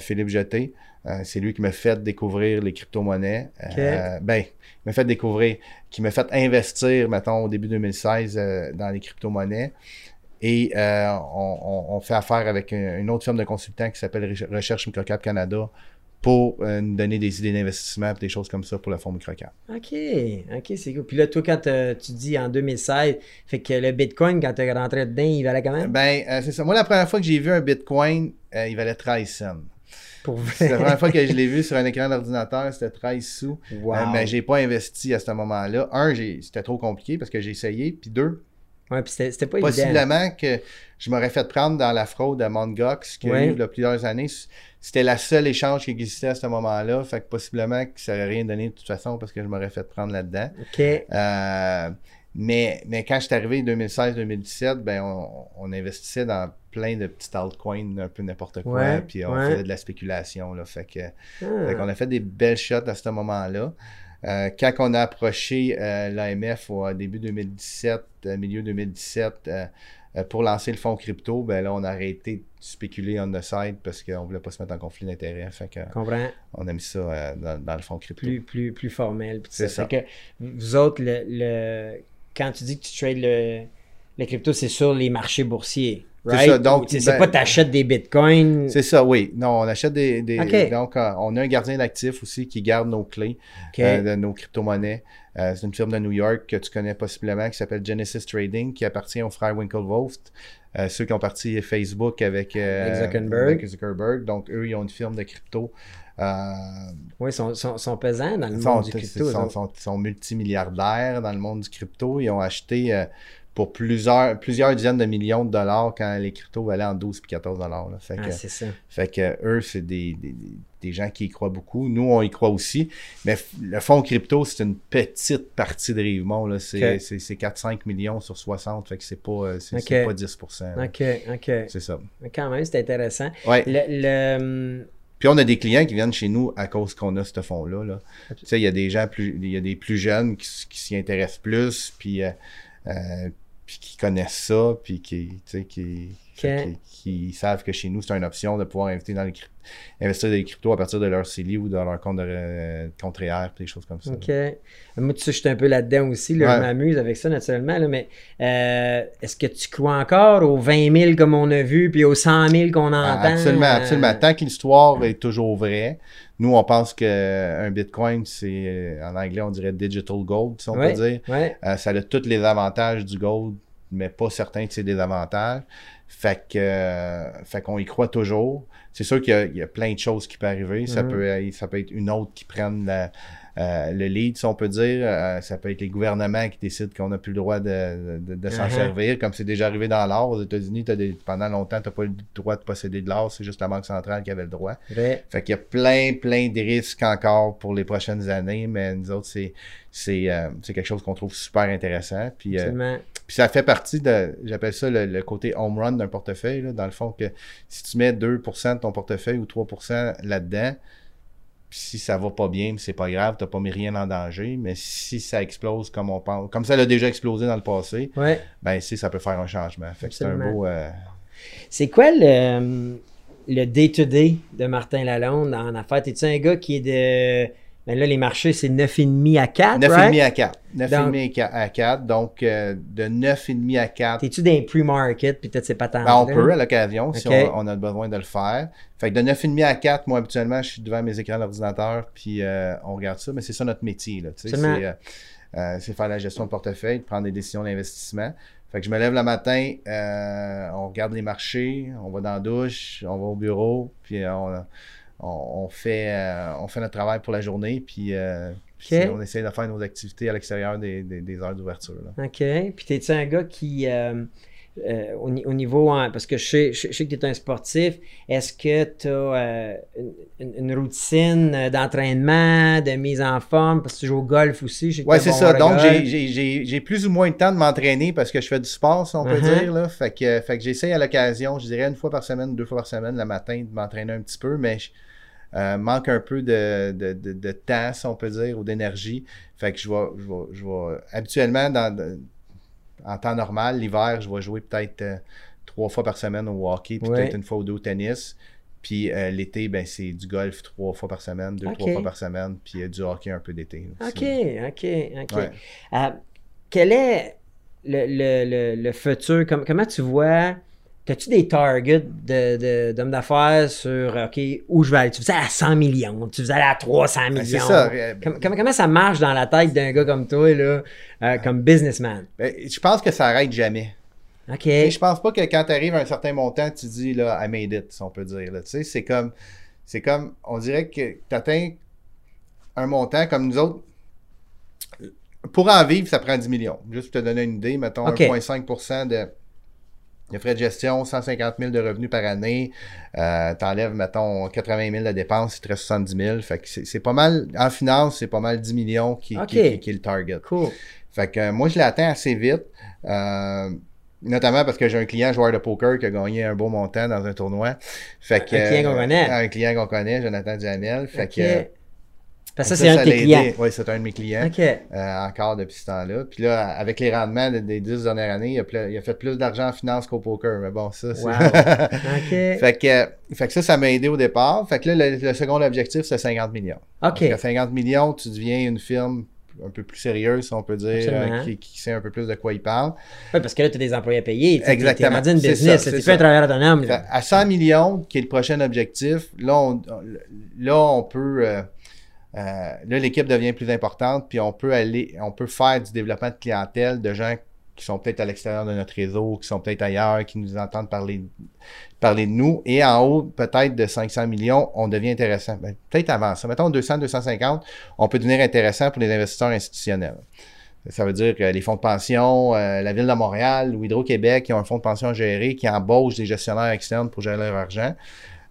Philippe Jeté. Euh, c'est lui qui m'a fait découvrir les crypto-monnaies. Euh, ben, il m'a fait découvrir, qui m'a fait investir, mettons, au début 2016 euh, dans les crypto-monnaies. Et on, fait affaire avec un- une autre firme de consultants qui s'appelle Reche- Recherche Microcap Canada pour nous donner des idées d'investissement et des choses comme ça pour le fonds Microcap. OK, OK, c'est cool. Puis là, toi, quand tu dis en 2016, fait que le Bitcoin, quand tu es rentré dedans, il valait quand même? Ben, c'est ça. Moi, la première fois que j'ai vu un Bitcoin, il valait 13 cents. Pour C'est la vrai. première fois que je l'ai vu sur un écran d'ordinateur, c'était 13 sous. Wow. Euh, mais j'ai pas investi à ce moment-là. Un, c'était trop compliqué parce que j'ai essayé. Puis deux, Ouais, puis c'était c'était pas évident. possiblement que je m'aurais fait prendre dans la fraude à Mt. Gox qu'il y a Ouais. eu a plusieurs années. C'était la seule échange qui existait à ce moment-là. Fait que possiblement que ça n'aurait rien donné de toute façon parce que je m'aurais fait prendre là-dedans. OK. Euh, mais, mais quand je suis arrivé 2016-2017, ben on, on investissait dans plein de petites altcoins, un peu n'importe quoi, Ouais, puis on ouais. faisait de la spéculation. Là, fait que, Ah. fait qu'on a fait des belles shots à ce moment-là. Euh, quand on a approché euh, l'AMF au début 2017, euh, milieu 2017, euh, euh, pour lancer le fonds crypto, ben là, on a arrêté de spéculer on the side parce qu'on ne voulait pas se mettre en conflit d'intérêts. Fait que, comprends. on a mis ça dans, dans le fonds crypto. Plus, plus, plus formel. C'est ça. ça. Fait que vous autres, le, le- quand tu dis que tu trades le, le crypto, c'est sur les marchés boursiers. C'est Right? ça, donc, c'est ben- pas t'achètes des bitcoins. C'est ça, oui. Non, on achète des. Donc, euh, on a un gardien d'actifs aussi qui garde nos clés euh, de nos crypto-monnaies. Euh, c'est une firme de New York que tu connais possiblement qui s'appelle Genesis Trading, qui appartient aux frères Winklevoss. Euh, ceux qui ont parti Facebook avec, Zuckerberg. avec Zuckerberg. Donc, eux, ils ont une firme de crypto. Oui, ils sont, sont, sont pesants dans le monde du crypto. ils sont- sont- multimilliardaires dans le monde du crypto. Ils ont acheté pour plusieurs, plusieurs dizaines de millions de dollars quand les cryptos valaient en 12 et 14 dollars. là. Fait Ah, c'est ça. fait que eux, c'est des, des, des gens qui y croient beaucoup. Nous, on y croit aussi. Mais le fonds crypto, c'est une petite partie de Rivemont. là. C'est Ok. c'est- c'est 4-5 millions sur 60. Fait que c'est pas, euh, c'est c'est Ok. pas 10 là. OK, OK. C'est ça. Quand même, c'est intéressant. Ouais. Le, le- Puis on a des clients qui viennent chez nous à cause qu'on a ce fonds-là. Là. Tu sais, il y a des gens plus, il y a des plus jeunes qui s'y intéressent plus, puis, euh, euh, puis qui connaissent ça, puis qui, tu qui, savent que chez nous, c'est une option de pouvoir inviter dans les investir dans les cryptos à partir de leur CELI ou de leur compte de euh, compte REER, des choses comme ça. OK. Moi, tu sais, je suis un peu là-dedans aussi. Là, Ouais. Je m'amuse avec ça, naturellement. là, mais euh, est-ce que tu crois encore aux 20 000 comme on a vu, puis aux 100 000 qu'on entend? Ah, absolument, euh, absolument. Tant que l'histoire est toujours vraie, nous, on pense qu'un Bitcoin, c'est, euh, en anglais, on dirait digital gold, si on Ouais. peut dire. Ouais. Euh, ça a tous les avantages du gold, mais pas certains de ses désavantages. Fait que, euh, fait qu'on y croit toujours. C'est sûr qu'il y a, il y a plein de choses qui peuvent arriver. Ça, Mhm. peut, être- ça peut être une autre qui prenne la- euh, le lead, si on peut dire. Euh, ça peut être les gouvernements qui décident qu'on n'a plus le droit de, de- de s'en Mhm. servir, comme c'est déjà arrivé dans l'or. Aux États-Unis, pendant longtemps, tu n'as pas le droit de posséder de l'or. C'est juste la Banque centrale qui avait le droit. Fait qu'il y a plein, plein de risques encore pour les prochaines années, mais nous autres, c'est, c'est, euh, c'est quelque chose qu'on trouve super intéressant. Puis, euh, Absolument. puis ça fait partie de, j'appelle ça le, le côté home run d'un portefeuille, là, dans le fond, que si tu mets 2% de ton portefeuille ou 3% là-dedans, si ça va pas bien, c'est pas grave, t'as pas mis rien en danger, mais si ça explose comme on pense, comme ça l'a déjà explosé dans le passé, Ouais. ben si ça peut faire un changement. Fait que c'est un beau... euh, C'est quoi le, le day-to-day de Martin Lalonde en affaires? Es-tu un gars qui est de. Ben là, les marchés, c'est 9,5 à 4, 9,5 right? à 4. 9,5 Donc- à 4. Donc, euh, de 9,5 à 4. T'es-tu dans les pre-market, puis peut-être c'est pas tant. Ben, on peut à l'occasion si on, on a besoin de le faire. Fait que de 9,5 à 4, moi, habituellement, je suis devant mes écrans d'ordinateur, puis euh, on regarde ça. Mais c'est ça notre métier. Là, tu sais, Absolument. c'est, euh, euh, c'est faire la gestion de portefeuille, de prendre des décisions d'investissement. Fait que je me lève le matin, euh, on regarde les marchés, on va dans la douche, on va au bureau, puis on, on, on fait, euh, on fait notre travail pour la journée, puis, euh, puis on essaie de faire nos activités à l'extérieur des, des- des heures d'ouverture. OK. Puis t'es-tu un gars qui, euh, au, ni- au niveau, hein, parce que je sais, je, je sais que tu es un sportif, est-ce que tu as une, une routine d'entraînement, de mise en forme, parce que tu joues au golf aussi? t'es c'est bon ça. Donc, j'ai plus ou moins le temps de m'entraîner parce que je fais du sport, si on peut Uh-huh. dire. Là. Fait que, fait que j'essaie à l'occasion, je dirais une fois par semaine, deux fois par semaine, le matin, de m'entraîner un petit peu, mais je euh, manque un peu de, de, de, de temps, si on peut dire, ou d'énergie. Fait que je vais, je vais, je vais habituellement, dans, en temps normal, l'hiver, je vais jouer peut-être euh, trois fois par semaine au hockey, puis peut-être une fois ou deux au tennis. Puis euh, l'été, ben, c'est du golf trois fois par semaine, deux, trois fois par semaine, puis du hockey un peu d'été. OK. OK, OK. Ouais. Quel est le, le, le, le futur? Comme- comment tu vois? As-tu des targets de, de- d'hommes d'affaires sur OK, où je vais aller? Tu faisais à 100 millions, tu faisais à 300 millions. Ben, c'est ça. euh, Com- comment, comment ça marche dans la tête d'un gars comme toi, là, euh, comme businessman? Ben, je pense que ça arrête jamais. OK. Tu sais, Je pense pas que quand tu arrives à un certain montant, tu dis là, I made it, si on peut dire. là. Tu sais, c'est comme. c'est comme, on dirait que tu atteins un montant comme nous autres. Pour en vivre, ça prend 10 millions. Juste pour te donner une idée, mettons Ok. 1,5% de, de frais de gestion, 150 000 de revenus par année. Euh, T'enlèves, mettons, 80 000 de dépenses, il te reste 70 000. Fait que c'est pas mal, en finance, c'est pas mal 10 millions qui, qui- qui- qui est le target. Cool. Fait que moi, je l'ai atteint assez vite. euh, notamment parce que j'ai un client joueur de poker qui a gagné un beau montant dans un tournoi. Fait que, Un client qu'on connaît. Un client qu'on connaît, Jonathan Duhamel. Fait Ok. Parce que ça, c'est un. Oui, c'est un de mes clients. OK. euh, encore depuis ce temps-là. Puis là, avec les rendements de- des dix dernières années, il a, ple- il a fait plus d'argent en finance qu'au poker. Mais bon, ça, c'est. Wow. OK. fait, que, fait que ça, ça m'a aidé au départ. Fait que là, le, le second objectif, c'est 50 millions. OK. Qu'à 50 millions, tu deviens une firme un peu plus sérieuse, si on peut dire, euh, qui, qui sait un peu plus de quoi il parle. Ouais, parce que là, tu as des employés à payer. tu Exactement. Rendu une business. ça, Tu fais un ça. travailleur autonome. À 100 millions, qui est le prochain objectif, là, on, là, on peut. euh, euh, là, l'équipe devient plus importante, puis on peut aller, on peut faire du développement de clientèle de gens qui sont peut-être à l'extérieur de notre réseau, qui sont peut-être ailleurs, qui nous entendent parler, parler de nous. Et en haut, peut-être de 500 millions, on devient intéressant. Ben, peut-être avant ça. Mettons 200, 250, on peut devenir intéressant pour les investisseurs institutionnels. Ça veut dire que les fonds de pension, euh, la Ville de Montréal ou Hydro-Québec qui ont un fonds de pension à gérer, qui embauchent des gestionnaires externes pour gérer leur argent,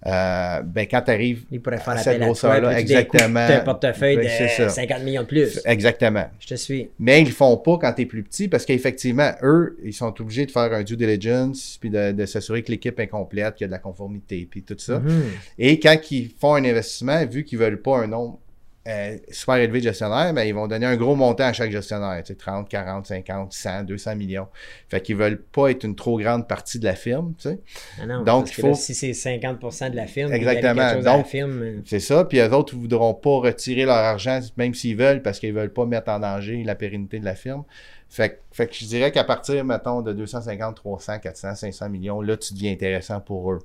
euh, ben, quand tu arrives à cette grosseur-là, exactement. t'as un portefeuille c'est de ça. 50 millions de plus. Exactement. Je te suis. Mais ils le font pas quand tu es plus petit parce qu'effectivement, eux, ils sont obligés de faire un due diligence puis de, de s'assurer que l'équipe est complète, qu'il y a de la conformité puis tout ça. Mhm. Et quand ils font un investissement, vu qu'ils veulent pas un nombre euh, super élevé de gestionnaires, ben, ils vont donner un gros montant à chaque gestionnaire, tu sais, 30, 40, 50, 100, 200 millions. Fait qu'ils veulent pas être une trop grande partie de la firme, tu sais. Ah non, Donc, parce il que faut- là, si c'est 50% de la firme, Exactement. chose Donc, firme. euh, C'est ça. Puis eux autres ne voudront pas retirer leur argent, même s'ils veulent, parce qu'ils veulent pas mettre en danger la pérennité de la firme. Fait, que- fait que je dirais qu'à partir, mettons, de 250, 300, 400, 500 millions, là, tu deviens intéressant pour eux.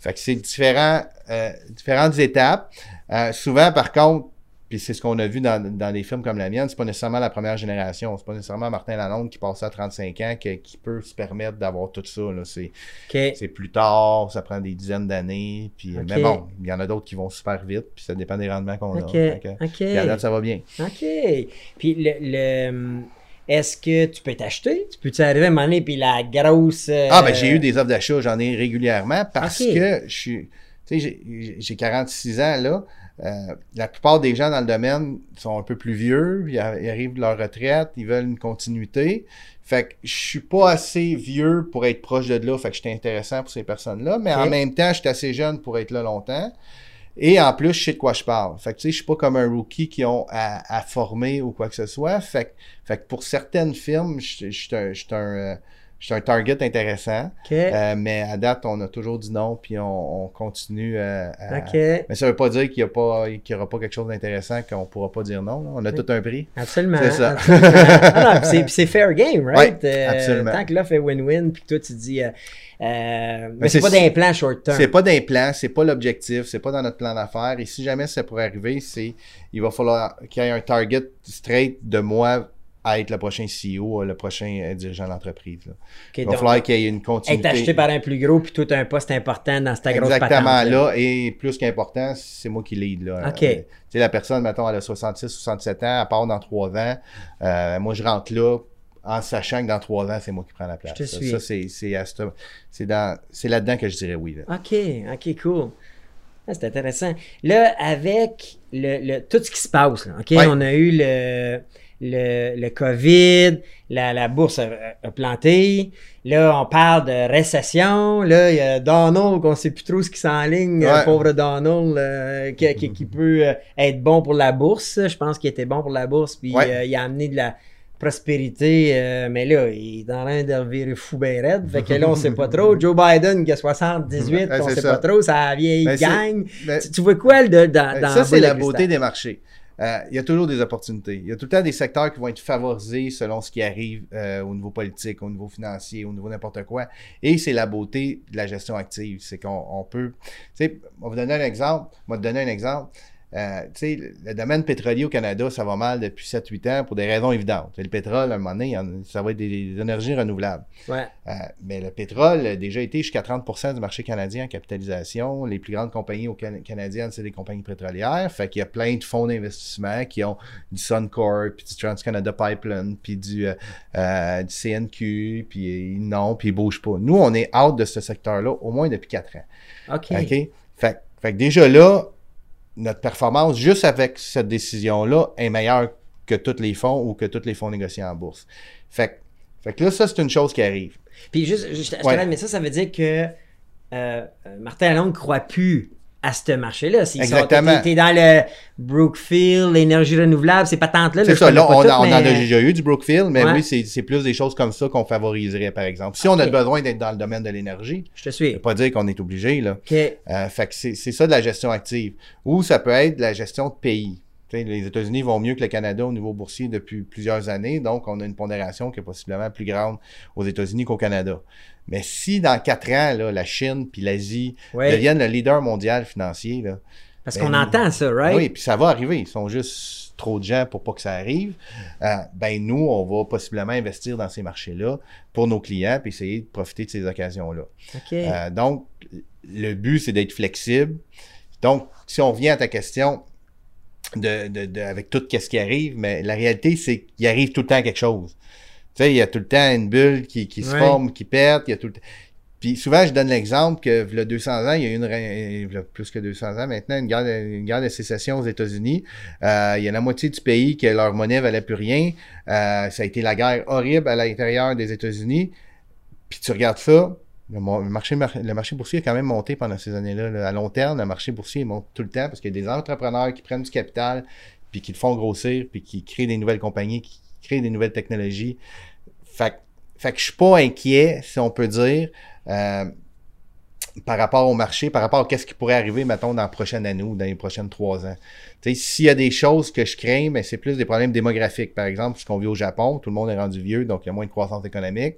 Fait que c'est différent, euh, différentes étapes. Euh, souvent, par contre, puis c'est ce qu'on a vu dans, dans des films comme la mienne, c'est pas nécessairement la première génération. C'est pas nécessairement Martin Lalonde qui passe à 35 ans que- qui peut se permettre d'avoir tout ça. là. C'est, plus tard, ça prend des dizaines d'années. Puis, Ok. Mais bon, il y en a d'autres qui vont super vite, puis ça dépend des rendements qu'on a. OK. puis à date, ça va bien. OK. Puis le, le- est-ce que tu peux t'acheter? Tu peux-tu arriver à un moment donné, puis la grosse. euh, Ah, ben j'ai eu des offres d'achat, j'en ai régulièrement parce que je suis. Tu sais, j'ai- j'ai 46 ans là. Euh, la plupart des gens dans le domaine sont un peu plus vieux, ils, arrivent de leur retraite, ils veulent une continuité. Fait que je suis pas assez vieux pour être proche de là, fait que j'étais intéressant pour ces personnes-là, mais en même temps, j'étais assez jeune pour être là longtemps. Et en plus, je sais de quoi je parle. Fait que tu sais, je suis pas comme un rookie qui ont à, à former ou quoi que ce soit. Fait que, fait que pour certaines firmes, je suis un, je suis un, euh, je suis un target intéressant. Euh, mais à date, on a toujours dit non, puis on, on continue euh, à-. Mais ça veut pas dire qu'il n'y aura pas quelque chose d'intéressant qu'on pourra pas dire non. là. On a tout un prix. Absolument. C'est ça. Ah c'est- fair game, right? Ouais, absolument. Tant que l'offre est win-win, puis toi, tu dis. euh, euh, mais Mais c'est c'est- pas d'implant short term. C'est pas d'implant, c'est pas l'objectif, c'est pas dans notre plan d'affaires. Et si jamais ça pourrait arriver, c'est il va falloir qu'il y ait un target straight de moi à être le prochain CEO, le prochain euh, dirigeant d'entreprise. là. Ok, Il va donc, falloir qu'il y ait une Être continuité. acheté par un plus gros, puis tout un poste important dans ta grosse Exactement patente. là. Et plus qu'important, c'est moi qui lead. Là. OK. Euh, tu sais, la personne, mettons, elle a 66, 67 ans, elle part dans 3 ans. Euh, moi, je rentre là en sachant que dans 3 ans, c'est moi qui prends la place. Je te suis. ça, c'est, c'est, à ce- c'est, dans, c'est là-dedans que je dirais oui. là. OK, OK, cool. Ah, c'est intéressant. Là, avec le, le- tout ce qui se passe, là, OK, Ouais. on a eu le, le, le COVID, la, la bourse a, a planté. Là, on parle de récession. Là, il y a Donald, qu'on sait plus trop ce qui s'enligne, euh, Ouais. pauvre Donald, euh, qui, qui- qui peut euh, être bon pour la bourse. Je pense qu'il était bon pour la bourse, puis Ouais. euh, il a amené de la prospérité, euh, mais là, il est en train de revirer fou ben raide. Fait que là, on sait pas trop. Joe Biden qui a 78, Ouais, on c'est sait ça. pas trop, ça vieille Ben, gang. Ben, Tu, tu vois quoi là, de- dans, dans ça, le c'est la beauté des marchés. Euh, Il y a toujours des opportunités. Il y a tout le temps des secteurs qui vont être favorisés selon ce qui arrive euh, au niveau politique, au niveau financier, au niveau n'importe quoi. Et c'est la beauté de la gestion active. C'est qu'on on peut. Tu sais, on va vous donner un exemple. On va te donner un exemple. Euh, tu sais, le domaine pétrolier au Canada, ça va mal depuis 7-8 ans pour des raisons évidentes. Le pétrole, à un moment donné, ça va être des, des énergies renouvelables. Ouais. Euh, mais le pétrole a déjà été jusqu'à 30% du marché canadien en capitalisation. Les plus grandes compagnies au Can- canadiennes, c'est des compagnies pétrolières. Fait qu'il y a plein de fonds d'investissement qui ont du Suncor, puis du TransCanada Pipeline, puis du, euh, du CNQ, puis non, puis ils bougent pas. Nous, on est out de ce secteur-là au moins depuis 4 ans. OK. Fait que déjà là, notre performance, juste avec cette décision-là, est meilleure que tous les fonds ou que tous les fonds négociés en bourse. Fait, que- fait que là, ça, c'est une chose qui arrive. Puis juste, juste je Ouais. l'arrête, mais ça, ça veut dire que euh, euh, Martin Lalonde ne croit plus à ce marché-là. S'ils Exactement. t'es- T'es dans le Brookfield, l'énergie renouvelable, ces patentes-là. là, C'est ça, là, on, toutes, a- on en a déjà eu du Brookfield, mais Ouais. oui, c'est c'est plus des choses comme ça qu'on favoriserait, par exemple. Si on a besoin d'être dans le domaine de l'énergie, Je te ça suis. veut pas dire qu'on est obligé, là. OK. Euh, fait que c'est c'est ça de la gestion active. Ou ça peut être de la gestion de pays. Tu les États-Unis vont mieux que le Canada au niveau boursier depuis plusieurs années, donc on a une pondération qui est possiblement plus grande aux États-Unis qu'au Canada. Mais si dans quatre ans, là, la Chine puis l'Asie Ouais. deviennent le leader mondial financier, là, Parce Ben, qu'on entend ça, right? oui, puis ça va arriver. Ils sont juste trop de gens pour pas que ça arrive. Euh, ben nous, on va possiblement investir dans ces marchés-là pour nos clients puis essayer de profiter de ces occasions-là. Euh, donc, le but, c'est d'être flexible. Donc, si on revient à ta question de, de- de- avec tout ce qui arrive, mais la réalité, c'est qu'il arrive tout le temps quelque chose. Tu sais, il y a tout le temps une bulle qui, qui se forme, qui pète, il y a tout le temps. Puis souvent, je donne l'exemple que, il y a 200 ans, il y a eu une, plus que 200 ans maintenant, une guerre de, une guerre de sécession aux États-Unis. Euh, il y a la moitié du pays que leur monnaie valait plus rien. Euh, ça a été la guerre horrible à l'intérieur des États-Unis. Puis tu regardes ça, le, marché, mar- le marché boursier a quand même monté pendant ces années-là. là. À long terme, le marché boursier monte tout le temps parce qu'il y a des entrepreneurs qui prennent du capital, puis qui le font grossir, puis qui créent des nouvelles compagnies, qui créent des nouvelles technologies. Fait, que- je suis pas inquiet, si on peut dire, euh, par rapport au marché, par rapport à qu'est-ce qui pourrait arriver, mettons, dans la prochaine année ou dans les prochaines trois ans. S'il y a des choses que je crains, mais c'est plus des problèmes démographiques. Par exemple, ce qu'on vit au Japon, tout le monde est rendu vieux, donc il y a moins de croissance économique.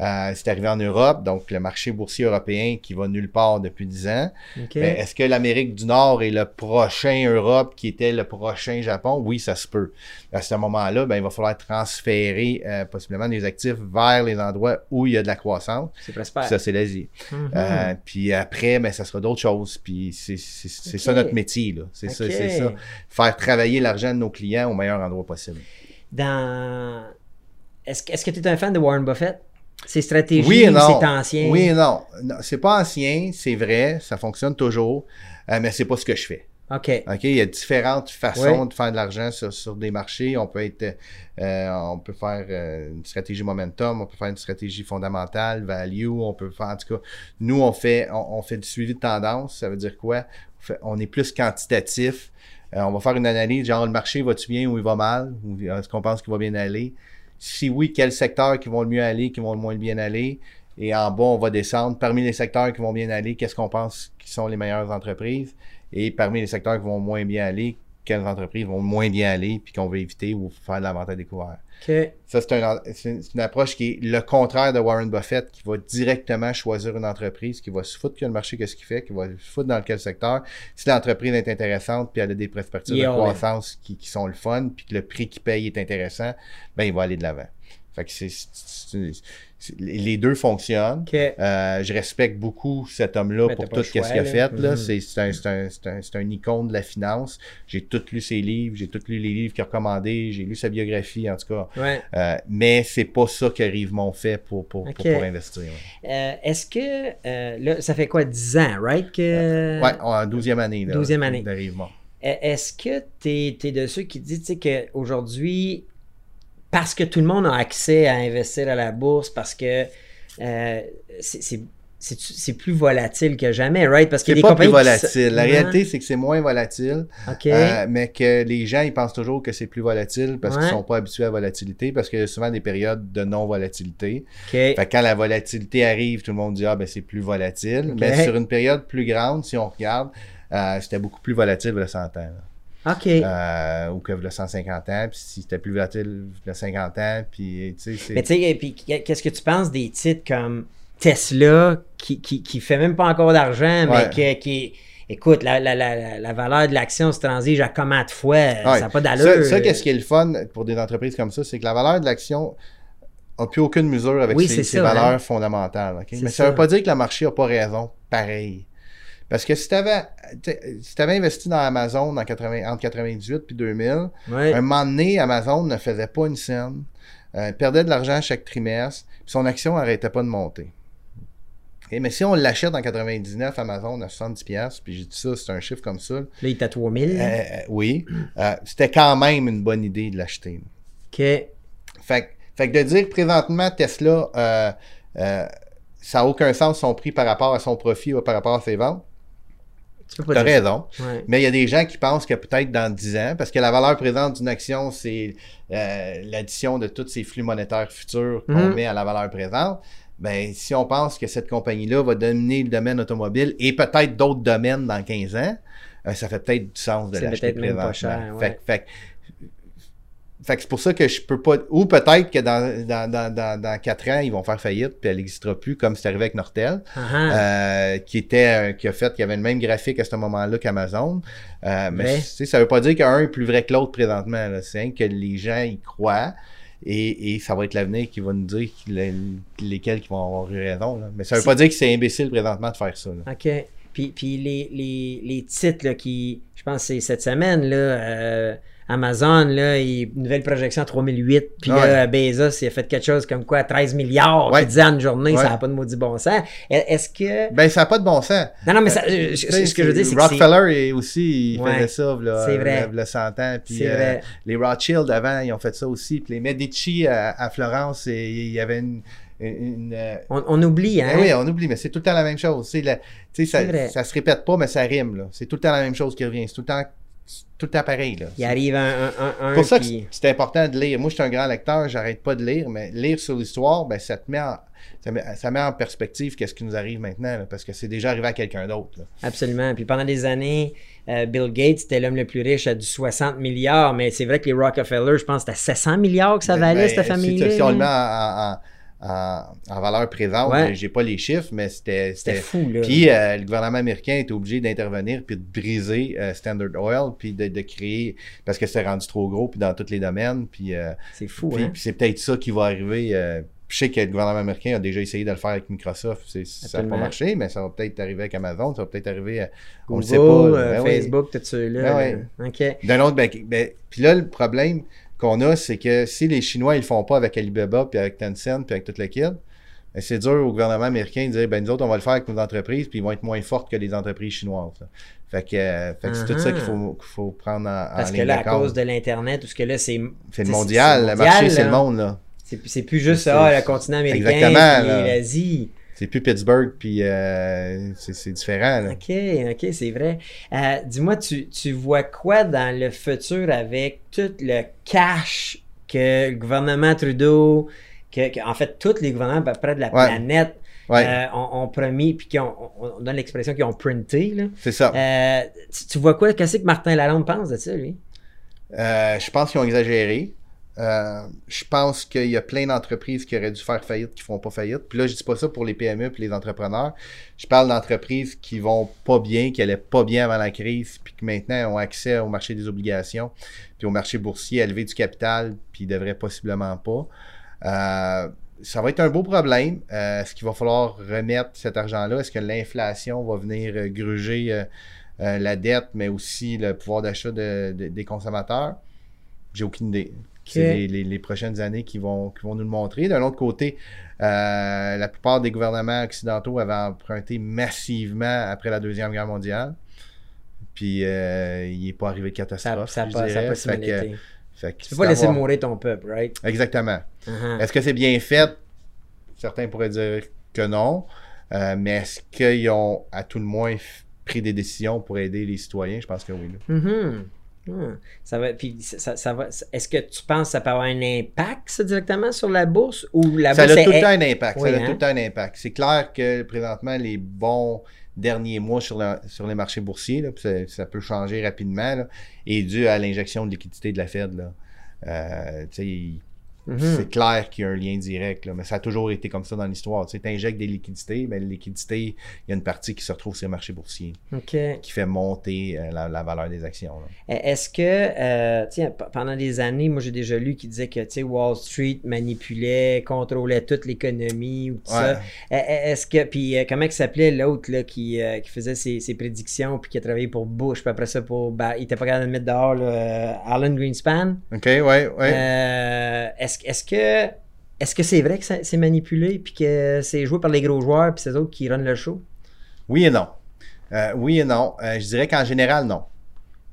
Euh, c'est arrivé en Europe, donc le marché boursier européen qui va nulle part depuis 10 ans. OK. Mais est-ce que l'Amérique du Nord est le prochain Europe qui était le prochain Japon? Oui, ça se peut. À ce moment-là, ben, il va falloir transférer euh, possiblement des actifs vers les endroits où il y a de la croissance. C'est. Ça, c'est l'Asie. Mhm. Euh, puis après, ben, ça sera d'autres choses. Puis c'est c'est- c'est Ok. ça notre métier. là. C'est ça, Ok. c'est ça. Faire travailler l'argent de nos clients au meilleur endroit possible. Dans... Est-ce que tu es un fan de Warren Buffett? Ses stratégies, Oui c'est ancien? Oui et non. non c'est pas ancien, c'est vrai, ça fonctionne toujours, euh, mais c'est pas ce que je fais. OK. OK, il y a différentes façons de faire de l'argent sur, sur des marchés. On peut être euh, on peut faire euh, une stratégie momentum, on peut faire une stratégie fondamentale, value, on peut faire en tout cas. Nous, on fait on, on fait du suivi de tendance. Ça veut dire quoi? On, fait- on est plus quantitatif. Euh, on va faire une analyse, genre le marché va-tu bien ou il va mal? Ou est-ce qu'on pense qu'il va bien aller? Si oui, quels secteurs qui vont le mieux aller, qui vont le moins bien aller? Et en bas, on va descendre. Parmi les secteurs qui vont bien aller, qu'est-ce qu'on pense qui sont les meilleures entreprises? Et parmi les secteurs qui vont moins bien aller, quelles entreprises vont moins bien aller puis qu'on veut éviter ou faire de la vente à découvert? Ça, c'est un- c'est une, approche qui est le contraire de Warren Buffett, qui va directement choisir une entreprise, qui va se foutre que le marché, qu'est-ce qu'il fait, qui va se foutre dans quel secteur. Si l'entreprise est intéressante puis elle a des perspectives de croissance qui, qui sont le fun puis que le prix qu'il paye est intéressant, ben il va aller de l'avant. Fait que c'est- les deux fonctionnent. Euh, je respecte beaucoup cet homme-là pour tout ce qu'il a fait. Là. C'est, c'est un, icône de la finance. J'ai tout lu ses livres, j'ai tout lu les livres qu'il a recommandés, j'ai lu sa biographie en tout cas. Ouais. Euh, mais c'est pas ça que Rivemont fait pour, pour, pour, Ok. pour investir. ouais. Euh, Est-ce que là, ça fait quoi, 10 ans, right? Que... Ouais, en 12e année. Là, 12e année. De Rivemont. Est-ce que tu es, de ceux qui disent qu'aujourd'hui, parce que tout le monde a accès à investir à la bourse, parce que euh, c'est- plus volatile que jamais, right? Parce a des pas plus qui volatile. La réalité, c'est que c'est moins volatile, OK. euh, mais que les gens, ils pensent toujours que c'est plus volatile parce Ouais. qu'ils sont pas habitués à la volatilité, parce qu'il y a souvent des périodes de non-volatilité. OK. Fait que quand la volatilité arrive, tout le monde dit Ah, ben c'est plus volatile. Mais sur une période plus grande, si on regarde, euh, c'était beaucoup plus volatile il y a 100 ans. là. OK. Euh, ou que a 150 ans. Puis si c'était plus volatile a 50 ans, puis tu sais. Mais tu sais, et puis qu'est-ce que tu penses des titres comme Tesla, qui, qui, qui fait même pas encore d'argent, mais que- qui écoute, la, la, la, la valeur de l'action se transige à comment de fois, Ouais. ça n'a pas d'allure. Ça, ça, qu'est-ce qui est le fun pour des entreprises comme ça, c'est que la valeur de l'action n'a plus aucune mesure avec Oui, ses, ça, valeurs hein. fondamentales. Mais ça ne veut pas dire que le marché n'a pas raison. Pareil. Parce que si tu avais, si avais investi dans Amazon en 80 entre 98 et 2000, Ouais. un moment donné, Amazon ne faisait pas une scène, euh, perdait de l'argent chaque trimestre, puis son action n'arrêtait pas de monter. Mais si on l'achète en 99, Amazon à 70$, piastres, puis j'ai dit ça, c'est un chiffre comme ça, Là, il est à 3000. là. euh, oui, euh, c'était quand même une bonne idée de l'acheter. OK. Fait, que- fait que de dire que présentement, Tesla, euh, euh, ça n'a aucun sens son prix par rapport à son profit ou par rapport à ses ventes, Tu peux pas tu as dire raison. Ouais. Mais il y a des gens qui pensent que peut-être dans 10 ans, parce que la valeur présente d'une action, c'est euh, l'addition de tous ces flux monétaires futurs qu'on Mhm. met à la valeur présente. Ben, si on pense que cette compagnie-là va dominer le domaine automobile et peut-être d'autres domaines dans 15 ans, euh, ça fait peut-être du sens de l'acheter même pas présentement. cher, ouais. Fait, fait, fait que c'est pour ça que je peux pas. Ou peut-être que dans, dans, dans, dans, dans 4 ans, ils vont faire faillite puis elle n'existera plus, comme c'est arrivé avec Nortel. Ah. Euh, qui était euh, qui a fait qui avait le même graphique à ce moment-là qu'Amazon. Euh, mais sais, ça veut pas dire qu'un est plus vrai que l'autre présentement. C'est que les gens y croient. Et, et ça va être l'avenir qui va nous dire lesquels qui vont avoir eu raison. là. Mais ça veut pas dire que c'est imbécile présentement de faire ça. là. OK. Puis, puis les, les, les titres là, qui, je pense que c'est cette semaine, là, euh, Amazon, là, il, nouvelle projection à 3008. Puis là, Bezos, il a fait quelque chose comme quoi, 13 milliards. Ouais. Il disait en une journée, ça n'a pas de maudit bon sens. Est- Est-ce que. Ben, ça n'a pas de bon sens. Non, non, mais ça, euh, ce que je veux dire, c'est que. Rockefeller est aussi, il faisait ça, là, C'est vrai. le 100 ans. Puis, euh, vrai. les Rothschild avant, ils ont fait ça aussi. Puis les Medici à, à Florence, il y avait une. une- une, euh, On, on oublie, hein? Ben oui, on oublie, mais c'est tout le temps la même chose. C'est ça, ça se répète pas, mais ça rime. C'est tout le temps la même chose qui revient. C'est tout le temps, tout le temps pareil. Là. Il arrive un. un, un, pour ça que puis- c'est- c'est important de lire. Moi, je suis un grand lecteur, j'arrête pas de lire, mais lire sur l'histoire, ben, ça te met en, ça met, ça met en perspective qu'est-ce qui nous arrive maintenant, là, parce que c'est déjà arrivé à quelqu'un d'autre. Absolument. Puis pendant des années, euh, Bill Gates était l'homme le plus riche à du 60 milliards, mais c'est vrai que les Rockefeller, je pense que c'était 700 milliards que ça Ben, valait, ben, cette famille-là. Si, on le met en- en- en valeur présente, Ouais. j'ai pas les chiffres, mais c'était. C'était fou, là. Puis euh, le gouvernement américain était obligé d'intervenir puis de briser euh, Standard Oil puis de, de créer parce que c'était rendu trop gros puis dans tous les domaines puis, euh, c'est fou, puis, hein? puis c'est peut-être ça qui va arriver. je sais que le gouvernement américain a déjà essayé de le faire avec Microsoft, c'est- ça n'a pas marché, mais ça va peut-être arriver avec Amazon, ça va peut-être arriver, à- on le Google, sait pas. Ben oui. Facebook, tout ça là. Ben. OK. D'un autre, ben, puis là, le problème qu'on a, c'est que si les Chinois, ils le font pas avec Alibaba, puis avec Tencent, puis avec toute l'équipe, ben, c'est dur au gouvernement américain de dire, ben, nous autres, on va le faire avec nos entreprises, puis ils vont être moins fortes que les entreprises chinoises. là. Fait que, euh, fait que c'est tout ça qu'il faut, qu'il faut prendre en, en Parce que là, à cause de l'Internet, tout ce que là, c'est. C'est le mondial, le marché, c'est le monde, là. C'est plus juste ça, le continent américain, là. l'Asie. C'est plus Pittsburgh, puis euh, c'est différent, là. OK, OK, c'est vrai. Euh, Dis-moi, tu, tu vois quoi dans le futur avec tout le cash que le gouvernement Trudeau, que, que- en fait, tous les gouvernements à peu près de la Ouais. planète Ouais, euh, ont, promis, puis qui ont, on, on donne l'expression qu'ils ont printé. Là. c'est ça. Euh, tu, tu vois quoi? Qu'est-ce que Martin Lalonde pense de ça, lui? Euh, je pense qu'ils ont exagéré. Euh, je pense qu'il y a plein d'entreprises qui auraient dû faire faillite qui font pas faillite. Puis là, je dis pas ça pour les PME et les entrepreneurs. Je parle d'entreprises qui vont pas bien, qui allaient pas bien avant la crise, puis qui maintenant ont accès au marché des obligations, puis au marché boursier, à lever du capital, puis ils devraient possiblement pas. Euh, ça va être un beau problème. Euh, Est-ce qu'il va falloir remettre cet argent-là? Est-ce que l'inflation va venir gruger la dette, mais aussi le pouvoir d'achat de- de- des consommateurs? J'ai aucune idée. C'est les, les- les prochaines années qui vont, qui vont nous le montrer. D'un autre côté, euh, la plupart des gouvernements occidentaux avaient emprunté massivement après la Deuxième Guerre mondiale. Puis euh, il n'est pas arrivé de Ça catastrophe. ça pas, ça dirais. pas Fait que- fait que Tu c'est peux pas laisser mourir ton peuple, right? Exactement. Uh-huh. Est-ce que c'est bien fait? Certains pourraient dire que non. Euh, mais est-ce qu'ils ont à tout le moins pris des décisions pour aider les citoyens? Je pense que oui. là. Hmm. Ça va, puis ça, ça va, est-ce que tu penses que ça peut avoir un impact, ça, directement sur la bourse? Ou la ça bourse a tout le est- temps un impact. Oui, ça a hein? tout le temps un impact. C'est clair que présentement, les bons derniers mois sur, le- sur les marchés boursiers, là, ça, ça peut changer rapidement, là, est dû à l'injection de liquidité de la Fed. Là. Euh, Mhm. c'est clair qu'il y a un lien direct. là, mais ça a toujours été comme ça dans l'histoire. Tu sais, injectes des liquidités, mais les liquidités, il y a une partie qui se retrouve sur le marché boursier, qui fait monter euh, la, la valeur des actions. E- Est-ce que, euh, tiens, pendant des années, moi j'ai déjà lu qui disait que, Wall Street manipulait, contrôlait toute l'économie ou tout ça. Ouais. E- e- Est-ce que, puis euh, comment il s'appelait l'autre là, qui, euh, qui faisait ses, ses prédictions puis qui a travaillé pour Bush, puis après ça pour, bah, il était pas capable de mettre dehors, là, Alan Greenspan? OK, ouais, ouais. Est-ce, est-ce que, est-ce que c'est vrai que c'est manipulé puis que c'est joué par les gros joueurs puis c'est autres qui runnent le show? Oui et non. Euh, oui et non. Euh, je dirais qu'en général, non.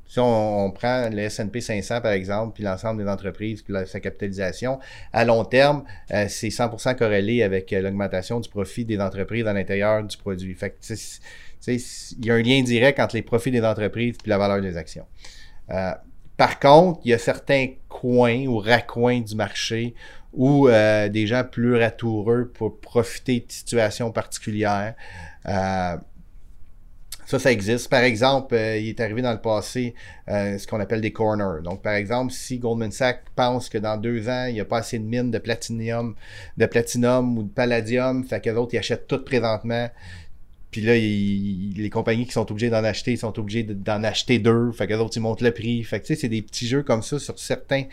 Si on, prend le S&P 500, par exemple, puis l'ensemble des entreprises, puis sa capitalisation, à long terme, euh, c'est 100% corrélé avec l'augmentation du profit des entreprises à l'intérieur du produit. Il y a un lien direct entre les profits des entreprises puis la valeur des actions. Par contre, il y a certains coins ou raccoins du marché où euh, des gens plus ratoureux pour profiter de situations particulières. Euh, ça, ça existe. Par exemple, euh, il est arrivé dans le passé euh, ce qu'on appelle des corners. Donc, par exemple, si Goldman Sachs pense que dans deux ans, il n'y a pas assez de mines de platinium, de platinum ou de palladium, fait que l'autre, ils achètent tout présentement. Puis là, il- les compagnies qui sont obligées d'en acheter, ils sont obligées de- d'en acheter deux. Fait que les autres, ils montent le prix. Fait que tu sais, c'est des petits jeux comme ça sur certains,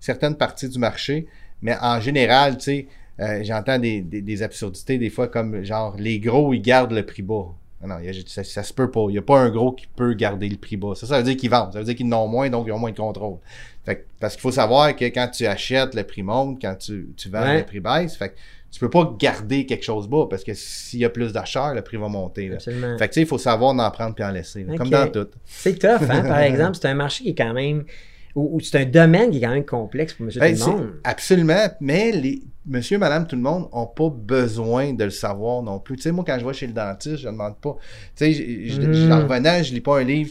certaines parties du marché. Mais en général, tu sais, euh, j'entends des, des, des absurdités des fois comme genre les gros, ils gardent le prix bas. Non, il y a- ça, ça se peut pas. Il n'y a pas un gros qui peut garder le prix bas. Ça, ça veut dire qu'ils vendent. Ça veut dire qu'ils en ont moins, donc ils ont moins de contrôle. Fait que- parce qu'il faut savoir que quand tu achètes, le prix monte. Quand tu, tu vends, Ouais. le prix baisse. Fait que tu peux pas garder quelque chose bas parce que s'il y a plus d'acheteurs, le prix va monter. là. Absolument. Fait que tu sais, il faut savoir en prendre puis en laisser. là. Comme dans tout. C'est tough, hein, par exemple. C'est un marché qui est quand même. Ou, c'est un domaine qui est quand même complexe pour monsieur Ben, tout le monde. absolument, mais les monsieur, madame, tout le monde n'ont pas besoin de le savoir non plus. Tu sais, moi, quand je vais chez le dentiste, je ne demande pas. Tu sais, je, je- je- en revenant, je lis pas un livre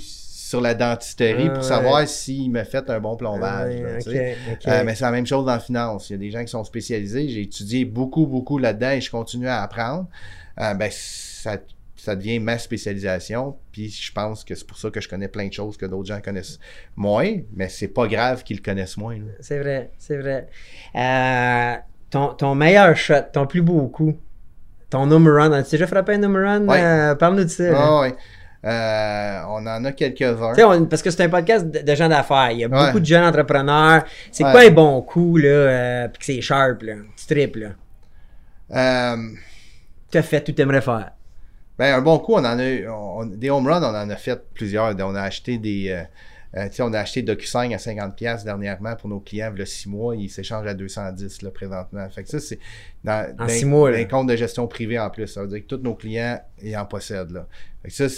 sur la dentisterie Ah, pour ouais. savoir s'il me fait un bon plombage. Là, tu. Euh, mais c'est la même chose dans la finance. Il y a des gens qui sont spécialisés. J'ai étudié beaucoup, beaucoup là-dedans et je continue à apprendre. Euh, ben, ça, ça devient ma spécialisation. Puis je pense que c'est pour ça que je connais plein de choses que d'autres gens connaissent moins. Mais c'est pas grave qu'ils connaissent moins. C'est vrai, c'est vrai. Euh, ton, ton meilleur shot, ton plus beau coup, ton number run. As-tu déjà frappé un number run? Ouais. Parle-nous de ça. Ah. Euh, on en a quelques-uns. Tu parce que c'est un podcast de, de gens d'affaires. Il y a Ouais. beaucoup de jeunes entrepreneurs. C'est Ouais. quoi un bon coup, là, euh, puis que c'est sharp, là, tu tripes, là. Euh, T'as fait tout t'aimerais faire? ben, un bon coup, on en a eu- on- des home runs, on en a fait plusieurs. On a acheté des. euh, euh, tu sais, on a acheté DocuSign à 50$ dernièrement pour nos clients. Il y a 6 mois, ils s'échangent à 210 là, présentement. Fait que ça, c'est dans, En dans- six mois, dans là. un compte de gestion privée en plus. Ça veut dire que tous nos clients y en possèdent. Là. Fait que ça,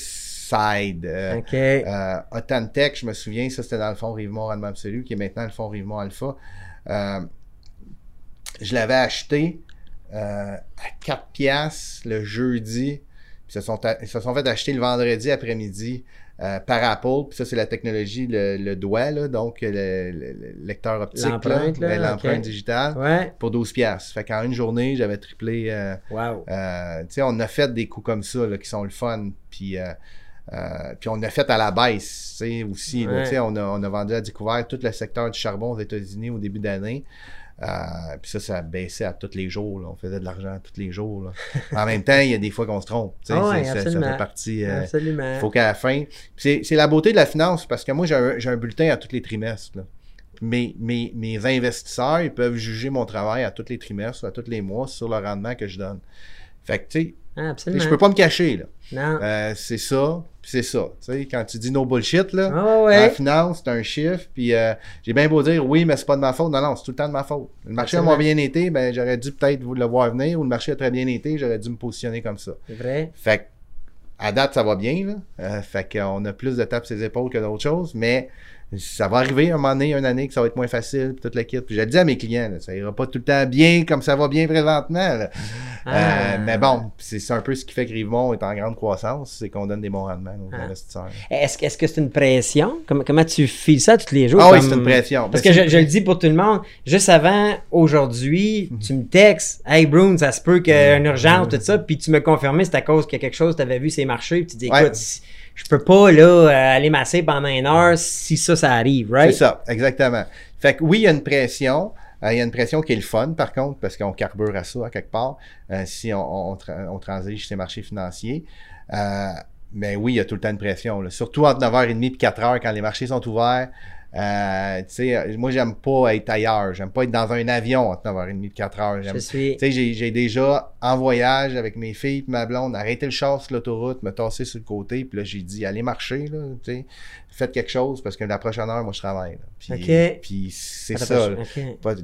ça aide. Euh, OK. euh, Authentech, je me souviens, ça c'était dans le fonds Rivemont Rendement Absolu, qui est maintenant le fonds Rivemont Alpha. Euh, je l'avais acheté à 4 piastres le jeudi. Puis ils se sont, ils se sont fait acheter le vendredi après-midi par Apple. Puis ça, c'est la technologie, le, le doigt, là, donc le, le- le lecteur optique. L'empreinte, là, ouais, l'empreinte ok. digitale. Ouais. Pour 12 piastres. Fait qu'en une journée, j'avais triplé. Wow. tu sais, on a fait des coups comme ça là, qui sont le fun. Puis, euh, euh, puis on a fait à la baisse aussi. Ouais. on, a, on a vendu à découvert tout le secteur du charbon aux États-Unis au début d'année. Euh, puis ça, ça a baissé à tous les jours. là. On faisait de l'argent tous les jours. là. en même temps, il y a des fois qu'on se trompe. Ah ouais, ça, fait partie. euh, Absolument. il faut qu'à la fin. C'est la beauté de la finance parce que moi, j'ai un, bulletin à tous les trimestres. là. Mes, mes, mes investisseurs, ils peuvent juger mon travail à tous les trimestres ou à tous les mois sur le rendement que je donne. Fait que, tu sais, Ah, je peux pas me cacher, là. Non. Euh, c'est ça, c'est ça. Tu sais, quand tu dis no bullshit, là, Ah en finance, c'est un chiffre, puis euh, j'ai bien beau dire oui, mais c'est pas de ma faute. Non, non, c'est tout le temps de ma faute. Le marché a moins bien été, ben j'aurais dû peut-être vous le voir venir, ou le marché a très bien été, j'aurais dû me positionner comme ça. C'est vrai. Fait que, à date, ça va bien, là. Euh, fait qu'on a plus de tapes sur les épaules que d'autres choses, mais ça va arriver un moment donné, une année, que ça va être moins facile, puis toute l'équipe. Puis je le dis à mes clients, là, ça ira pas tout le temps bien comme ça va bien présentement. là. Ah. Euh, mais bon, c'est un peu ce qui fait que Rivemont est en grande croissance, c'est qu'on donne des bons rendements aux Ah. investisseurs. Est-ce que est-ce que c'est une pression? Comment, comment tu files ça tous les jours? Ah oui, c'est une pression. Parce Ben, que c'est je, je le dis pour tout le monde, juste avant, aujourd'hui, Mhm. tu me textes, Hey Brune, ça se peut qu'il y ait une urgence, tout ça, puis tu me confirmais c'est à cause que quelque chose, tu avais vu ces marchés, puis tu dis, Ouais. écoute, si- je peux pas là euh, aller masser pendant une heure si ça, ça arrive, right? C'est ça, exactement. Fait que oui, il y a une pression. Euh, il y a une pression qui est le fun, par contre, parce qu'on carbure à ça à quelque part, euh, si on, on, tra- on transige ces marchés financiers. Mais oui, il y a tout le temps une pression. Surtout entre 9h30 et 4h, quand les marchés sont ouverts. Euh, tu sais, moi, j'aime pas être ailleurs. J'aime pas être dans un avion entre 9h30 et 4h. J'aime Je suis. tu sais, j'ai, j'ai déjà, en voyage avec mes filles et ma blonde, arrêté le char sur l'autoroute, me tasser sur le côté, puis là, j'ai dit, allez marcher, là, tu sais, faites quelque chose, parce que la prochaine heure, moi, je travaille. là. Puis, c'est ça.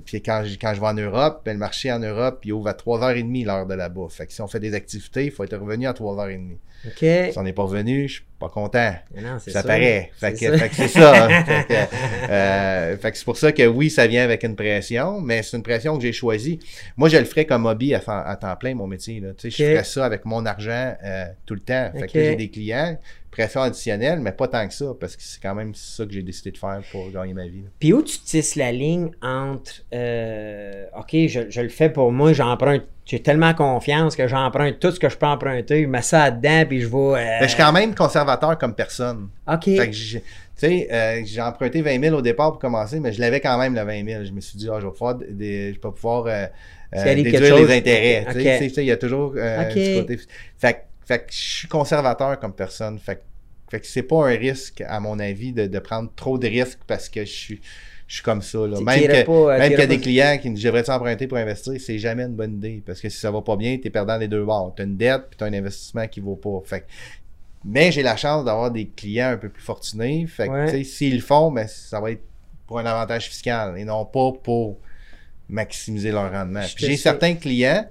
Puis quand, je- quand je vais en Europe, ben, le marché en Europe, il ouvre à 3h30 l'heure de là-bas. Fait que si on fait des activités, il faut être revenu à 3h30. Ok. Si on n'est pas revenu, je suis pas content. Non, Ça ça. paraît. Fait que, ça. fait que c'est ça. hein. fait que, euh, fait que c'est pour ça que oui, ça vient avec une pression, mais c'est une pression que j'ai choisie. Moi, je le ferais comme hobby à, temps- à temps plein, mon métier. Là. Tu sais, Je ferais ça avec mon argent euh, tout le temps. Fait que j'ai des clients, pression additionnelle, mais pas tant que ça, parce que c'est quand même ça que j'ai décidé de faire pour gagner ma vie. là. Puis où tu tisses la ligne entre euh, OK, je, je le fais pour moi, j'emprunte, j'ai tellement confiance que j'emprunte tout ce que je peux emprunter, je mets ça dedans, puis je vais. euh, Mais je suis quand même conservateur comme personne. OK. Fait que j'ai- tu sais, euh, j'ai emprunté 20 000 au départ pour commencer, mais je l'avais quand même le 20 000. Je me suis dit, ah, je vais pouvoir, des, je vais pas pouvoir déduire les intérêts. tu sais, ok. tu sais, Il y a toujours du côté. Fait, que- fait que je suis conservateur comme personne. Fait, que- fait que c'est pas un risque, à mon avis, de, de prendre trop de risques parce que je suis, je suis comme ça. Là. Même euh, qu'il y a des clients qui me disent J'aimerais emprunter pour investir, c'est jamais une bonne idée. Parce que si ça va pas bien, tu es perdant des deux bords. Tu as une dette puis tu as un investissement qui vaut pas. Fait que- mais j'ai la chance d'avoir des clients un peu plus fortunés. Fait que, Ouais. s'ils le font, ben, ça va être pour un avantage fiscal et non pas pour maximiser leur rendement. J'ai certains clients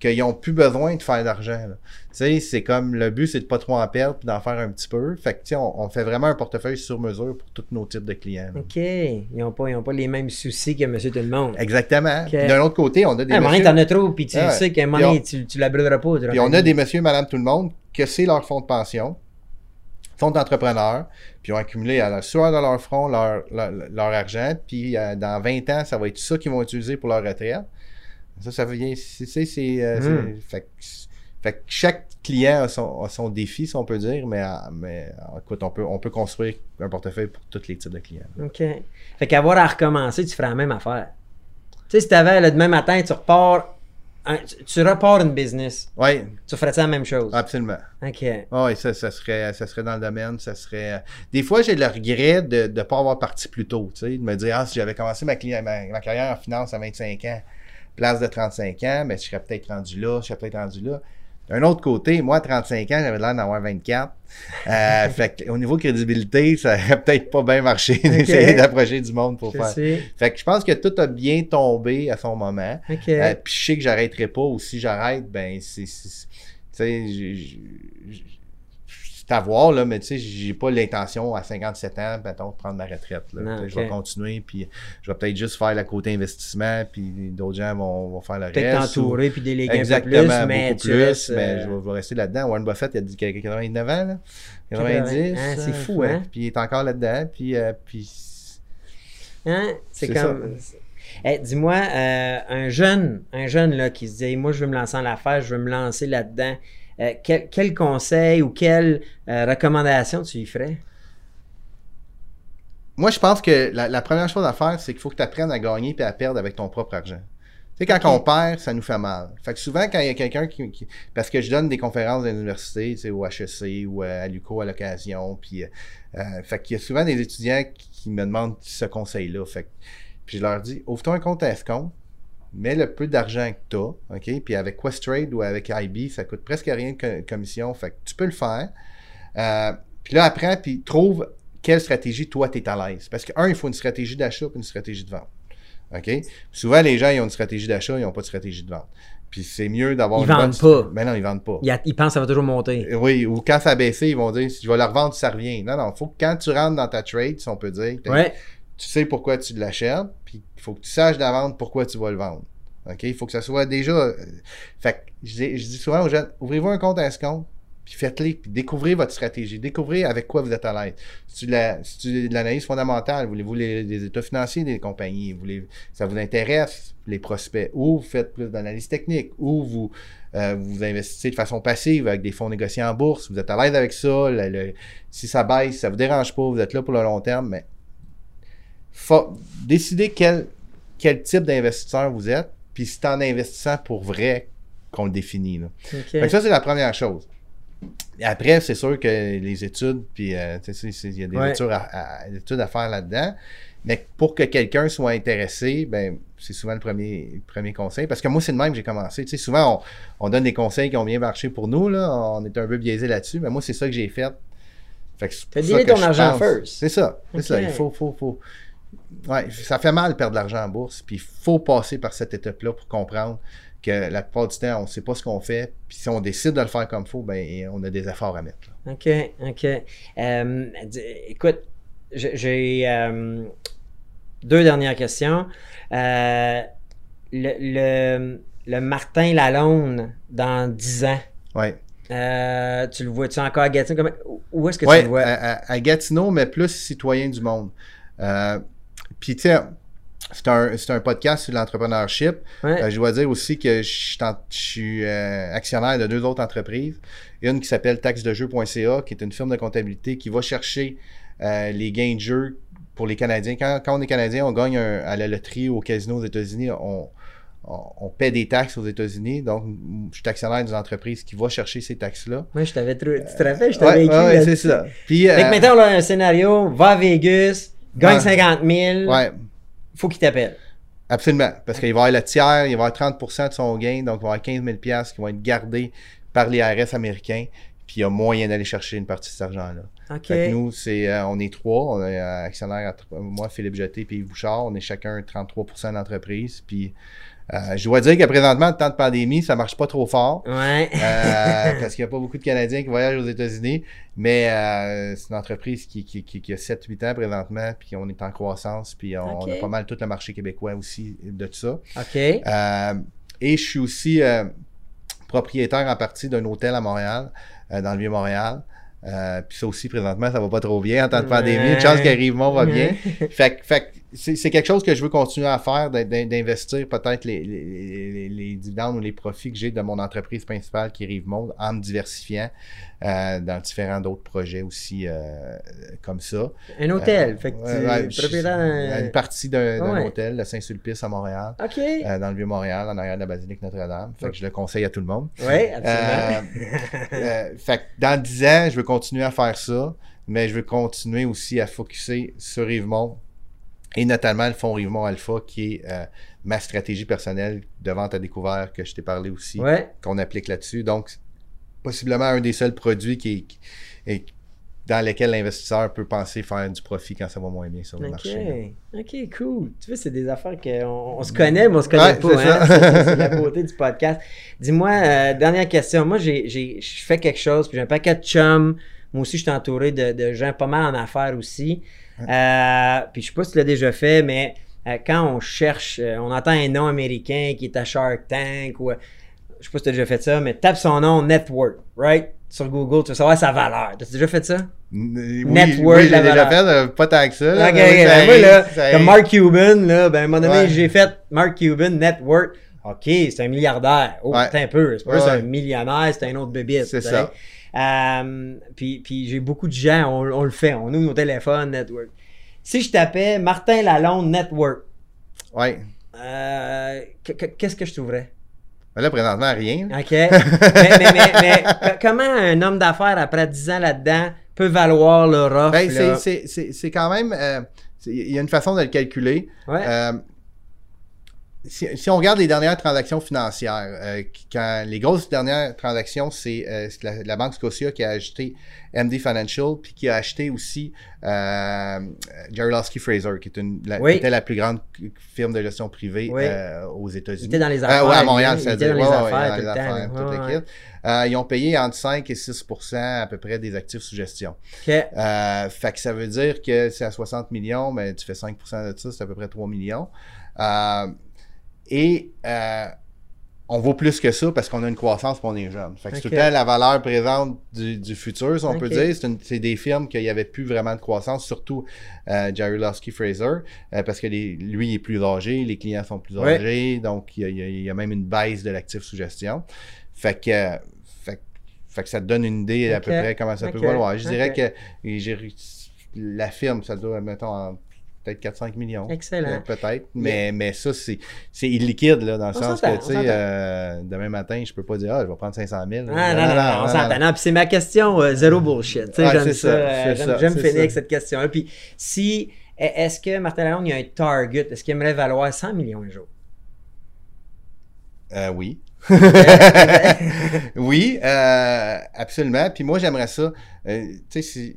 qui n'ont plus besoin de faire d'argent. Tu sais, c'est comme le but, c'est de pas trop en perdre puis d'en faire un petit peu. Fait que, tu sais, on, on fait vraiment un portefeuille sur mesure pour tous nos types de clients. là. OK. Ils n'ont pas, ils ont pas les mêmes soucis que monsieur tout le monde. Exactement. D'un autre côté, on a des À un moment donné, messieurs- t'en as trop, puis tu Ah sais qu'à un moment donné, tu, tu la brûleras pas. Puis on a des monsieur, madame, tout le monde, que c'est leur fonds de pension, fonds d'entrepreneur, puis ils ont accumulé à la sueur de leur front leur, leur, leur argent, puis euh, dans 20 ans, ça va être ça qu'ils vont utiliser pour leur retraite. Ça, ça vient, c'est, euh, c'est- fait, que- fait que chaque client a son, a son défi, si on peut dire, mais, euh, mais euh, écoute, on peut, on peut construire un portefeuille pour tous les types de clients. OK. Fait qu'avoir à recommencer, tu ferais la même affaire. Tu sais, si t'avais le demain matin, tu repars, un- tu, repars une business, Oui, tu ferais ça la même chose? absolument. OK. Oui, ça, ça, serait, ça serait dans le domaine, ça serait... euh, Des fois, j'ai le regret de ne pas avoir parti plus tôt, tu sais, de me dire, ah, si j'avais commencé ma, ma carrière en finance à 25 ans, place de 35 ans, mais je serais peut-être rendu là, je serais peut-être rendu là. D'un autre côté, moi, à 35 ans, j'avais l'air d'avoir 24. Euh, fait que, au niveau crédibilité, ça aurait peut-être pas bien marché d'essayer d'approcher du monde pour Je faire. sais. Fait que je pense que tout a bien tombé à son moment. Euh, puis je sais que j'arrêterai pas, ou si j'arrête, ben c'est. Tu sais, c'est à voir, là, mais tu sais, j'ai pas l'intention à 57 ans, mettons, de prendre ma retraite. Là. Non, Je vais continuer, puis je vais peut-être juste faire le côté investissement, puis d'autres gens vont, vont faire le Peut-être reste. ou- t'entourer puis déléguer un peu Exactement, plus, mais tu plus, restes, mais euh, je vais, je vais rester là-dedans. Warren Buffett, il a dit qu'il avait 89 ans, là? 90. Ah, c'est euh, fou, hein? Puis il est encore là-dedans, puis... euh, puis Hein? C'est comme. Eh, Dis-moi, euh, un jeune, un jeune là, qui se dit Moi, je veux me lancer en l'affaire, je veux me lancer là-dedans. Euh, quel, quel conseil ou quelle euh, recommandation tu lui ferais? Moi, je pense que la, la première chose à faire, c'est qu'il faut que tu apprennes à gagner et à perdre avec ton propre argent. Tu sais, quand on perd, ça nous fait mal. Fait que souvent, quand il y a quelqu'un qui, qui- Parce que je donne des conférences à l'université, tu sais, au HEC ou à l'UCO à l'occasion, puis... euh, euh, fait qu'il y a souvent des étudiants qui, qui me demandent ce conseil-là. Fait que- Puis je leur dis, ouvre-toi un compte à escompte, mets le peu d'argent que tu as, OK? Puis avec Questrade ou avec IB, ça coûte presque rien de co- commission. Fait que tu peux le faire. Euh, puis là, apprends, puis trouve quelle stratégie, toi, tu es à l'aise. Parce que, un, il faut une stratégie d'achat et une stratégie de vente. OK? Souvent, les gens, ils ont une stratégie d'achat, ils n'ont pas de stratégie de vente. Puis c'est mieux d'avoir Ils une bonne... vendent pas. Mais non, ils vendent pas. Il, a- il pense que ça va toujours monter. Euh, Oui, ou quand ça a baissé, ils vont dire, si je vais la revendre, ça revient. Non, non, il faut que quand tu rentres dans ta trade, si on peut dire, ben, Ouais. Tu sais pourquoi tu l'achètes, puis il faut que tu saches d'avance pourquoi tu vas le vendre. OK? Il faut que ça soit déjà. euh, Fait que je dis, souvent aux jeunes, ouvrez-vous un compte à escompte, puis faites-les, puis découvrez votre stratégie. Découvrez avec quoi vous êtes à l'aise. Si tu de l'analyse fondamentale, voulez-vous les, états financiers des compagnies, voulez, ça vous intéresse, les prospects, ou vous faites plus d'analyse technique, ou vous, euh, vous investissez de façon passive avec des fonds négociés en bourse, vous êtes à l'aise avec ça, si ça baisse, ça vous dérange pas, vous êtes là pour le long terme, mais faut décider quelle quel type d'investisseur vous êtes, puis c'est en investissant pour vrai qu'on le définit. Là. Fait que ça, c'est la première chose. Après, c'est sûr que les études, puis euh, il y a des Ouais. études, à, à- des études à faire là-dedans. Mais pour que quelqu'un soit intéressé, ben, c'est souvent le premier, le premier conseil. Parce que moi, c'est le même que j'ai commencé. Tu sais, souvent, on, on donne des conseils qui ont bien marché pour nous. Là. On est un peu biaisé là-dessus. Mais moi, c'est ça que j'ai fait. Fait que c'est ton argent first. C'est ça. C'est ça. Il faut, faut, faut. Ouais, ça fait mal de perdre de l'argent en bourse. Puis il faut passer par cette étape-là pour comprendre que la plupart du temps, on ne sait pas ce qu'on fait. Puis si on décide de le faire comme il faut, ben, on a des efforts à mettre. là. OK, OK. Euh, écoute, j'ai- euh, deux dernières questions. Euh, le, le, le Martin Lalonde dans 10 ans, euh, tu le vois-tu encore à Gatineau? Comment- Où est-ce que tu Ouais, le vois? à, à- à Gatineau, mais plus citoyen du monde. Euh, Puis, tu sais, c'est un, c'est un podcast sur l'entrepreneurship. Ouais. Euh, je dois dire aussi que je suis en- je suis euh, actionnaire de deux autres entreprises. Une qui s'appelle taxedejeu.ca, qui est une firme de comptabilité qui va chercher euh, les gains de jeu pour les Canadiens. Quand, quand on est Canadien, on gagne un- à la loterie ou au casino aux États-Unis, on, on, on paie des taxes aux États-Unis. Donc, je suis actionnaire d'une entreprise qui va chercher ces taxes-là. Moi, je t'avais Tu te rappelles, je t'avais Ouais, écrit. ouais, c'est ça. Puis, Fait que maintenant, on a un scénario, va à Vegas, gagne Ouais. 50 000, ouais, faut qu'il t'appelle. Absolument. Parce qu'il va y avoir le tiers, il va y avoir 30 de son gain, donc il va y avoir 15 000 qui vont être gardés par les RS américains, puis il y a moyen d'aller chercher une partie de cet argent-là. OK. Fait que nous, c'est, euh, on est trois, on est euh, actionnaire, moi, Philippe Jeté, puis Bouchard, on est chacun 33 de l'entreprise, puis euh, je dois dire que présentement, en temps de pandémie, ça marche pas trop fort. Ouais. Euh, parce qu'il n'y a pas beaucoup de Canadiens qui voyagent aux États-Unis, mais euh, c'est une entreprise qui, qui, qui, qui a 7-8 ans présentement, puis on est en croissance, puis on, a pas mal tout le marché québécois aussi de tout ça. OK. Euh, et je suis aussi euh, propriétaire en partie d'un hôtel à Montréal, euh, dans le Vieux-Montréal. Euh, puis ça aussi, présentement, ça va pas trop bien en temps de pandémie. Une chance qu'Arrivemont va bien. Fait, fait que c'est quelque chose que je veux continuer à faire, d'in- d'in- d'investir peut-être les, les, les, les dividendes ou les profits que j'ai de mon entreprise principale qui est Rivemont en me diversifiant euh, dans différents d'autres projets aussi euh, comme ça. Un hôtel. Euh, fait que tu propriétaire Une partie d'un Ouais. hôtel, le Saint-Sulpice à Montréal. OK. Euh, dans le Vieux-Montréal, en arrière de la basilique Notre-Dame. Fait que je le conseille à tout le monde. oui, absolument. Fait que dans 10 ans, je veux continuer à faire ça, mais je veux continuer aussi à focuser sur Rivemont et notamment le fonds Rivemont Alpha qui est euh, ma stratégie personnelle de vente à découvert que je t'ai parlé aussi, ouais. qu'on applique là-dessus. Donc, possiblement un des seuls produits qui, qui- et- dans lesquels l'investisseur peut penser faire du profit quand ça va moins bien sur le marché. OK, cool. Tu vois, c'est des affaires qu'on on se connaît, mais on se connaît Ouais, pas. c'est hein. ça. C'est la beauté du podcast. Dis-moi, euh, dernière question. Moi, j'ai, j'ai, je fais quelque chose, puis j'ai un paquet de chums. Moi aussi, je suis entouré de, de gens pas mal en affaires aussi. Euh, puis je sais pas si tu l'as déjà fait, mais euh, quand on cherche, euh, on entend un nom américain qui est à Shark Tank ou je sais pas si tu as déjà fait ça, mais tape son nom Network, right? Sur Google, tu vas savoir sa valeur. T'as déjà fait ça? Oui, Network, oui, j'ai déjà fait, pas tant que ça. là, oui, ça ben là, ça comme. Mark Cuban, là, ben, à un moment donné, Ouais. j'ai fait Mark Cuban Network. OK, c'est un milliardaire. Oh, Ouais. putain, un peu. C'est pas ouais. un millionnaire, c'est un autre bébé. C'est ça. Euh, puis, puis j'ai beaucoup de gens, on, on le fait. On ouvre nos téléphones, Network. Si je tapais Martin Lalonde Network, Ouais. euh, que- que- qu'est-ce que je trouverais? Mais là, présentement, rien. OK. mais, mais, mais, mais co- comment un homme d'affaires, après 10 ans là-dedans, peut valoir leur offre? Ben, c'est- quand même. euh, Il y a une façon de le calculer. Ouais. Si, si on regarde les dernières transactions financières, euh, quand les grosses dernières transactions, c'est euh, la, la banque Scotia qui a acheté MD Financial, puis qui a acheté aussi euh, Jarolowski Fraser, qui, est une, la, Oui. était la plus grande firme de gestion privée Oui. euh, aux États-Unis. était dans les affaires. ouais, à Montréal, ça était dans Ouais, ouais, dans tout les le affaires, l'équipe. Euh, ils ont payé entre 5 et 6 à peu près des actifs sous gestion. OK. Euh, fait que ça veut dire que c'est à 60 millions, mais tu fais 5 de ça, c'est à peu près 3 millions. Euh, et euh, on vaut plus que ça parce qu'on a une croissance et on est jeune. Fait que c'est tout le temps la valeur présente du, du futur, si on peut dire. C'est, des firmes qu'il n'y avait plus vraiment de croissance, surtout euh, Jerry Lusky Fraser, euh, parce que les- lui il est plus âgé, les clients sont plus âgés, donc il y, a, il y même une baisse de l'actif sous gestion. Fait que, euh, fait, que- fait que ça te donne une idée à peu près comment ça peut valoir. Je dirais que j'ai la firme, ça doit, mettons, en peut-être 4-5 millions. Excellent. Euh, peut-être. Mais, mais ça, c'est c'est illiquide, là, dans le On sens que, tu sais, euh, demain matin, je peux pas dire, ah, je vais prendre 500 000. Ah, non, non, non, on s'entend. Non, puis c'est ma question, euh, zéro bullshit. Tu sais, Ouais, j'aime c'est ça. ça, euh, J'aime finir avec cette question-là. Puis si, est-ce que Martin Lalonde, il y a un target? Est-ce qu'il aimerait valoir 100 millions un jour? Oui. oui, absolument. Puis moi, j'aimerais ça. tu sais, si-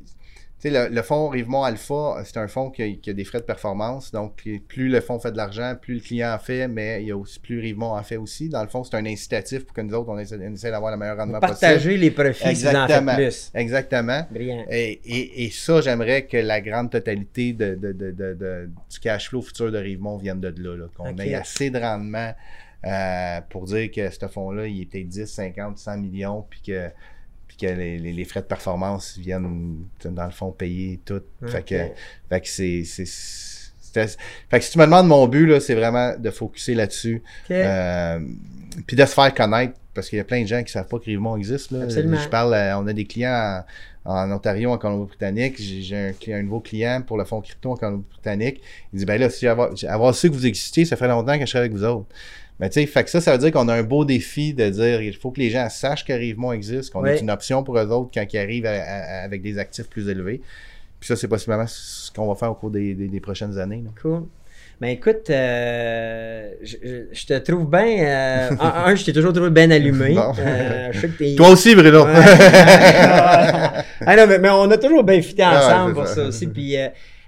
sais, le, le fonds Rivemont Alpha, c'est un fonds qui a, qui a des frais de performance. Donc, plus le fonds fait de l'argent, plus le client en fait, mais il y a aussi plus Rivemont en fait aussi. Dans le fond, c'est un incitatif pour que nous autres, on essaie, d'avoir le meilleur rendement possible. Partager les profits vous en Exactement. plus. Exactement. Et, et, et ça, j'aimerais que la grande totalité de, du cash flow futur de Rivemont vienne de là. là. Qu'on ait assez de rendement euh, pour dire que ce fonds-là, il peut-être 10, 50, 100 millions, puis que, puis que les, les- les frais de performance viennent, dans le fond, payer tout. Fait que, fait que c'est. fait que si tu me demandes mon but, là, c'est vraiment de focuser là-dessus. Euh, puis de se faire connaître, parce qu'il y a plein de gens qui ne savent pas que Rivemont existe. Là. Absolument. Je parle, euh, on a des clients en, en Ontario, en Colombie-Britannique. J'ai un, nouveau client pour le fonds crypto en Colombie-Britannique. Il dit, ben là, si avoir, avoir su que vous existiez, ça fait longtemps que je serais avec vous autres. Mais tu sais, fait que ça, ça veut dire qu'on a un beau défi de dire, il faut que les gens sachent que Rivemont existe, qu'on est une option pour eux autres quand ils arrivent à- à- avec des actifs plus élevés. Puis ça, c'est possiblement ce qu'on va faire au cours des, des- des prochaines années. là. Cool. Ben écoute, euh, je, je- je te trouve bien. euh, un, un, je t'ai toujours trouvé bien allumé. Bon. Euh, je sais que t'es- Toi aussi, Bruno! Ouais. ah non, mais, mais on a toujours bien fité Ah ouais, ensemble pour ça. ça aussi. Puis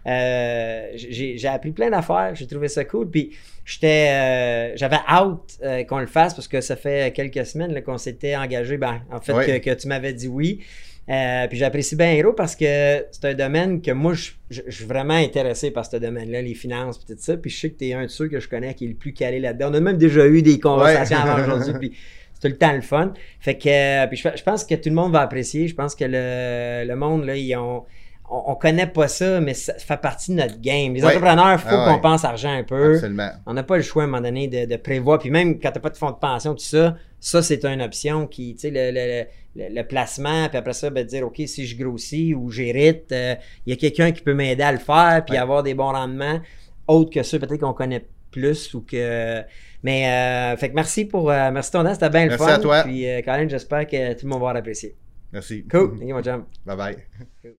euh, j'ai appris plein d'affaires. J'ai trouvé ça cool. Puis j'étais, euh, j'avais hâte euh, qu'on le fasse parce que ça fait quelques semaines qu'on s'était engagé. Ben, en fait, que, que tu m'avais dit oui. Puis j'apprécie bien Hero parce que c'est un domaine que moi, je, je- je suis vraiment intéressé par ce domaine-là, les finances puis tout ça. Puis je sais que tu es un de ceux que je connais qui est le plus calé là-dedans. On a même déjà eu des conversations avant aujourd'hui. Puis c'est tout le temps le fun. Fait que puis je, je pense que tout le monde va apprécier. Je pense que le, le monde, là, ils ont. On, on connaît pas ça, mais ça fait partie de notre game. Les Ouais. entrepreneurs, il faut Ah qu'on ouais. pense argent un peu. Absolument. On n'a pas le choix à un moment donné de, de prévoir. Puis même quand tu n'as pas de fonds de pension, tout ça, ça, c'est une option qui, tu sais, le, le- le- le placement, puis après ça, ben, dire, OK, si je grossis ou j'hérite, euh, il y a quelqu'un qui peut m'aider à le faire, puis Ouais. avoir des bons rendements, autres que ceux peut-être qu'on connaît plus ou que. Mais, euh, fait que merci pour. euh, merci ton temps, c'était bien le Merci fun. à toi. Puis, euh, Colin, j'espère que tout le monde va l'apprécier. Merci. Cool. Thank you, chum. Bye bye.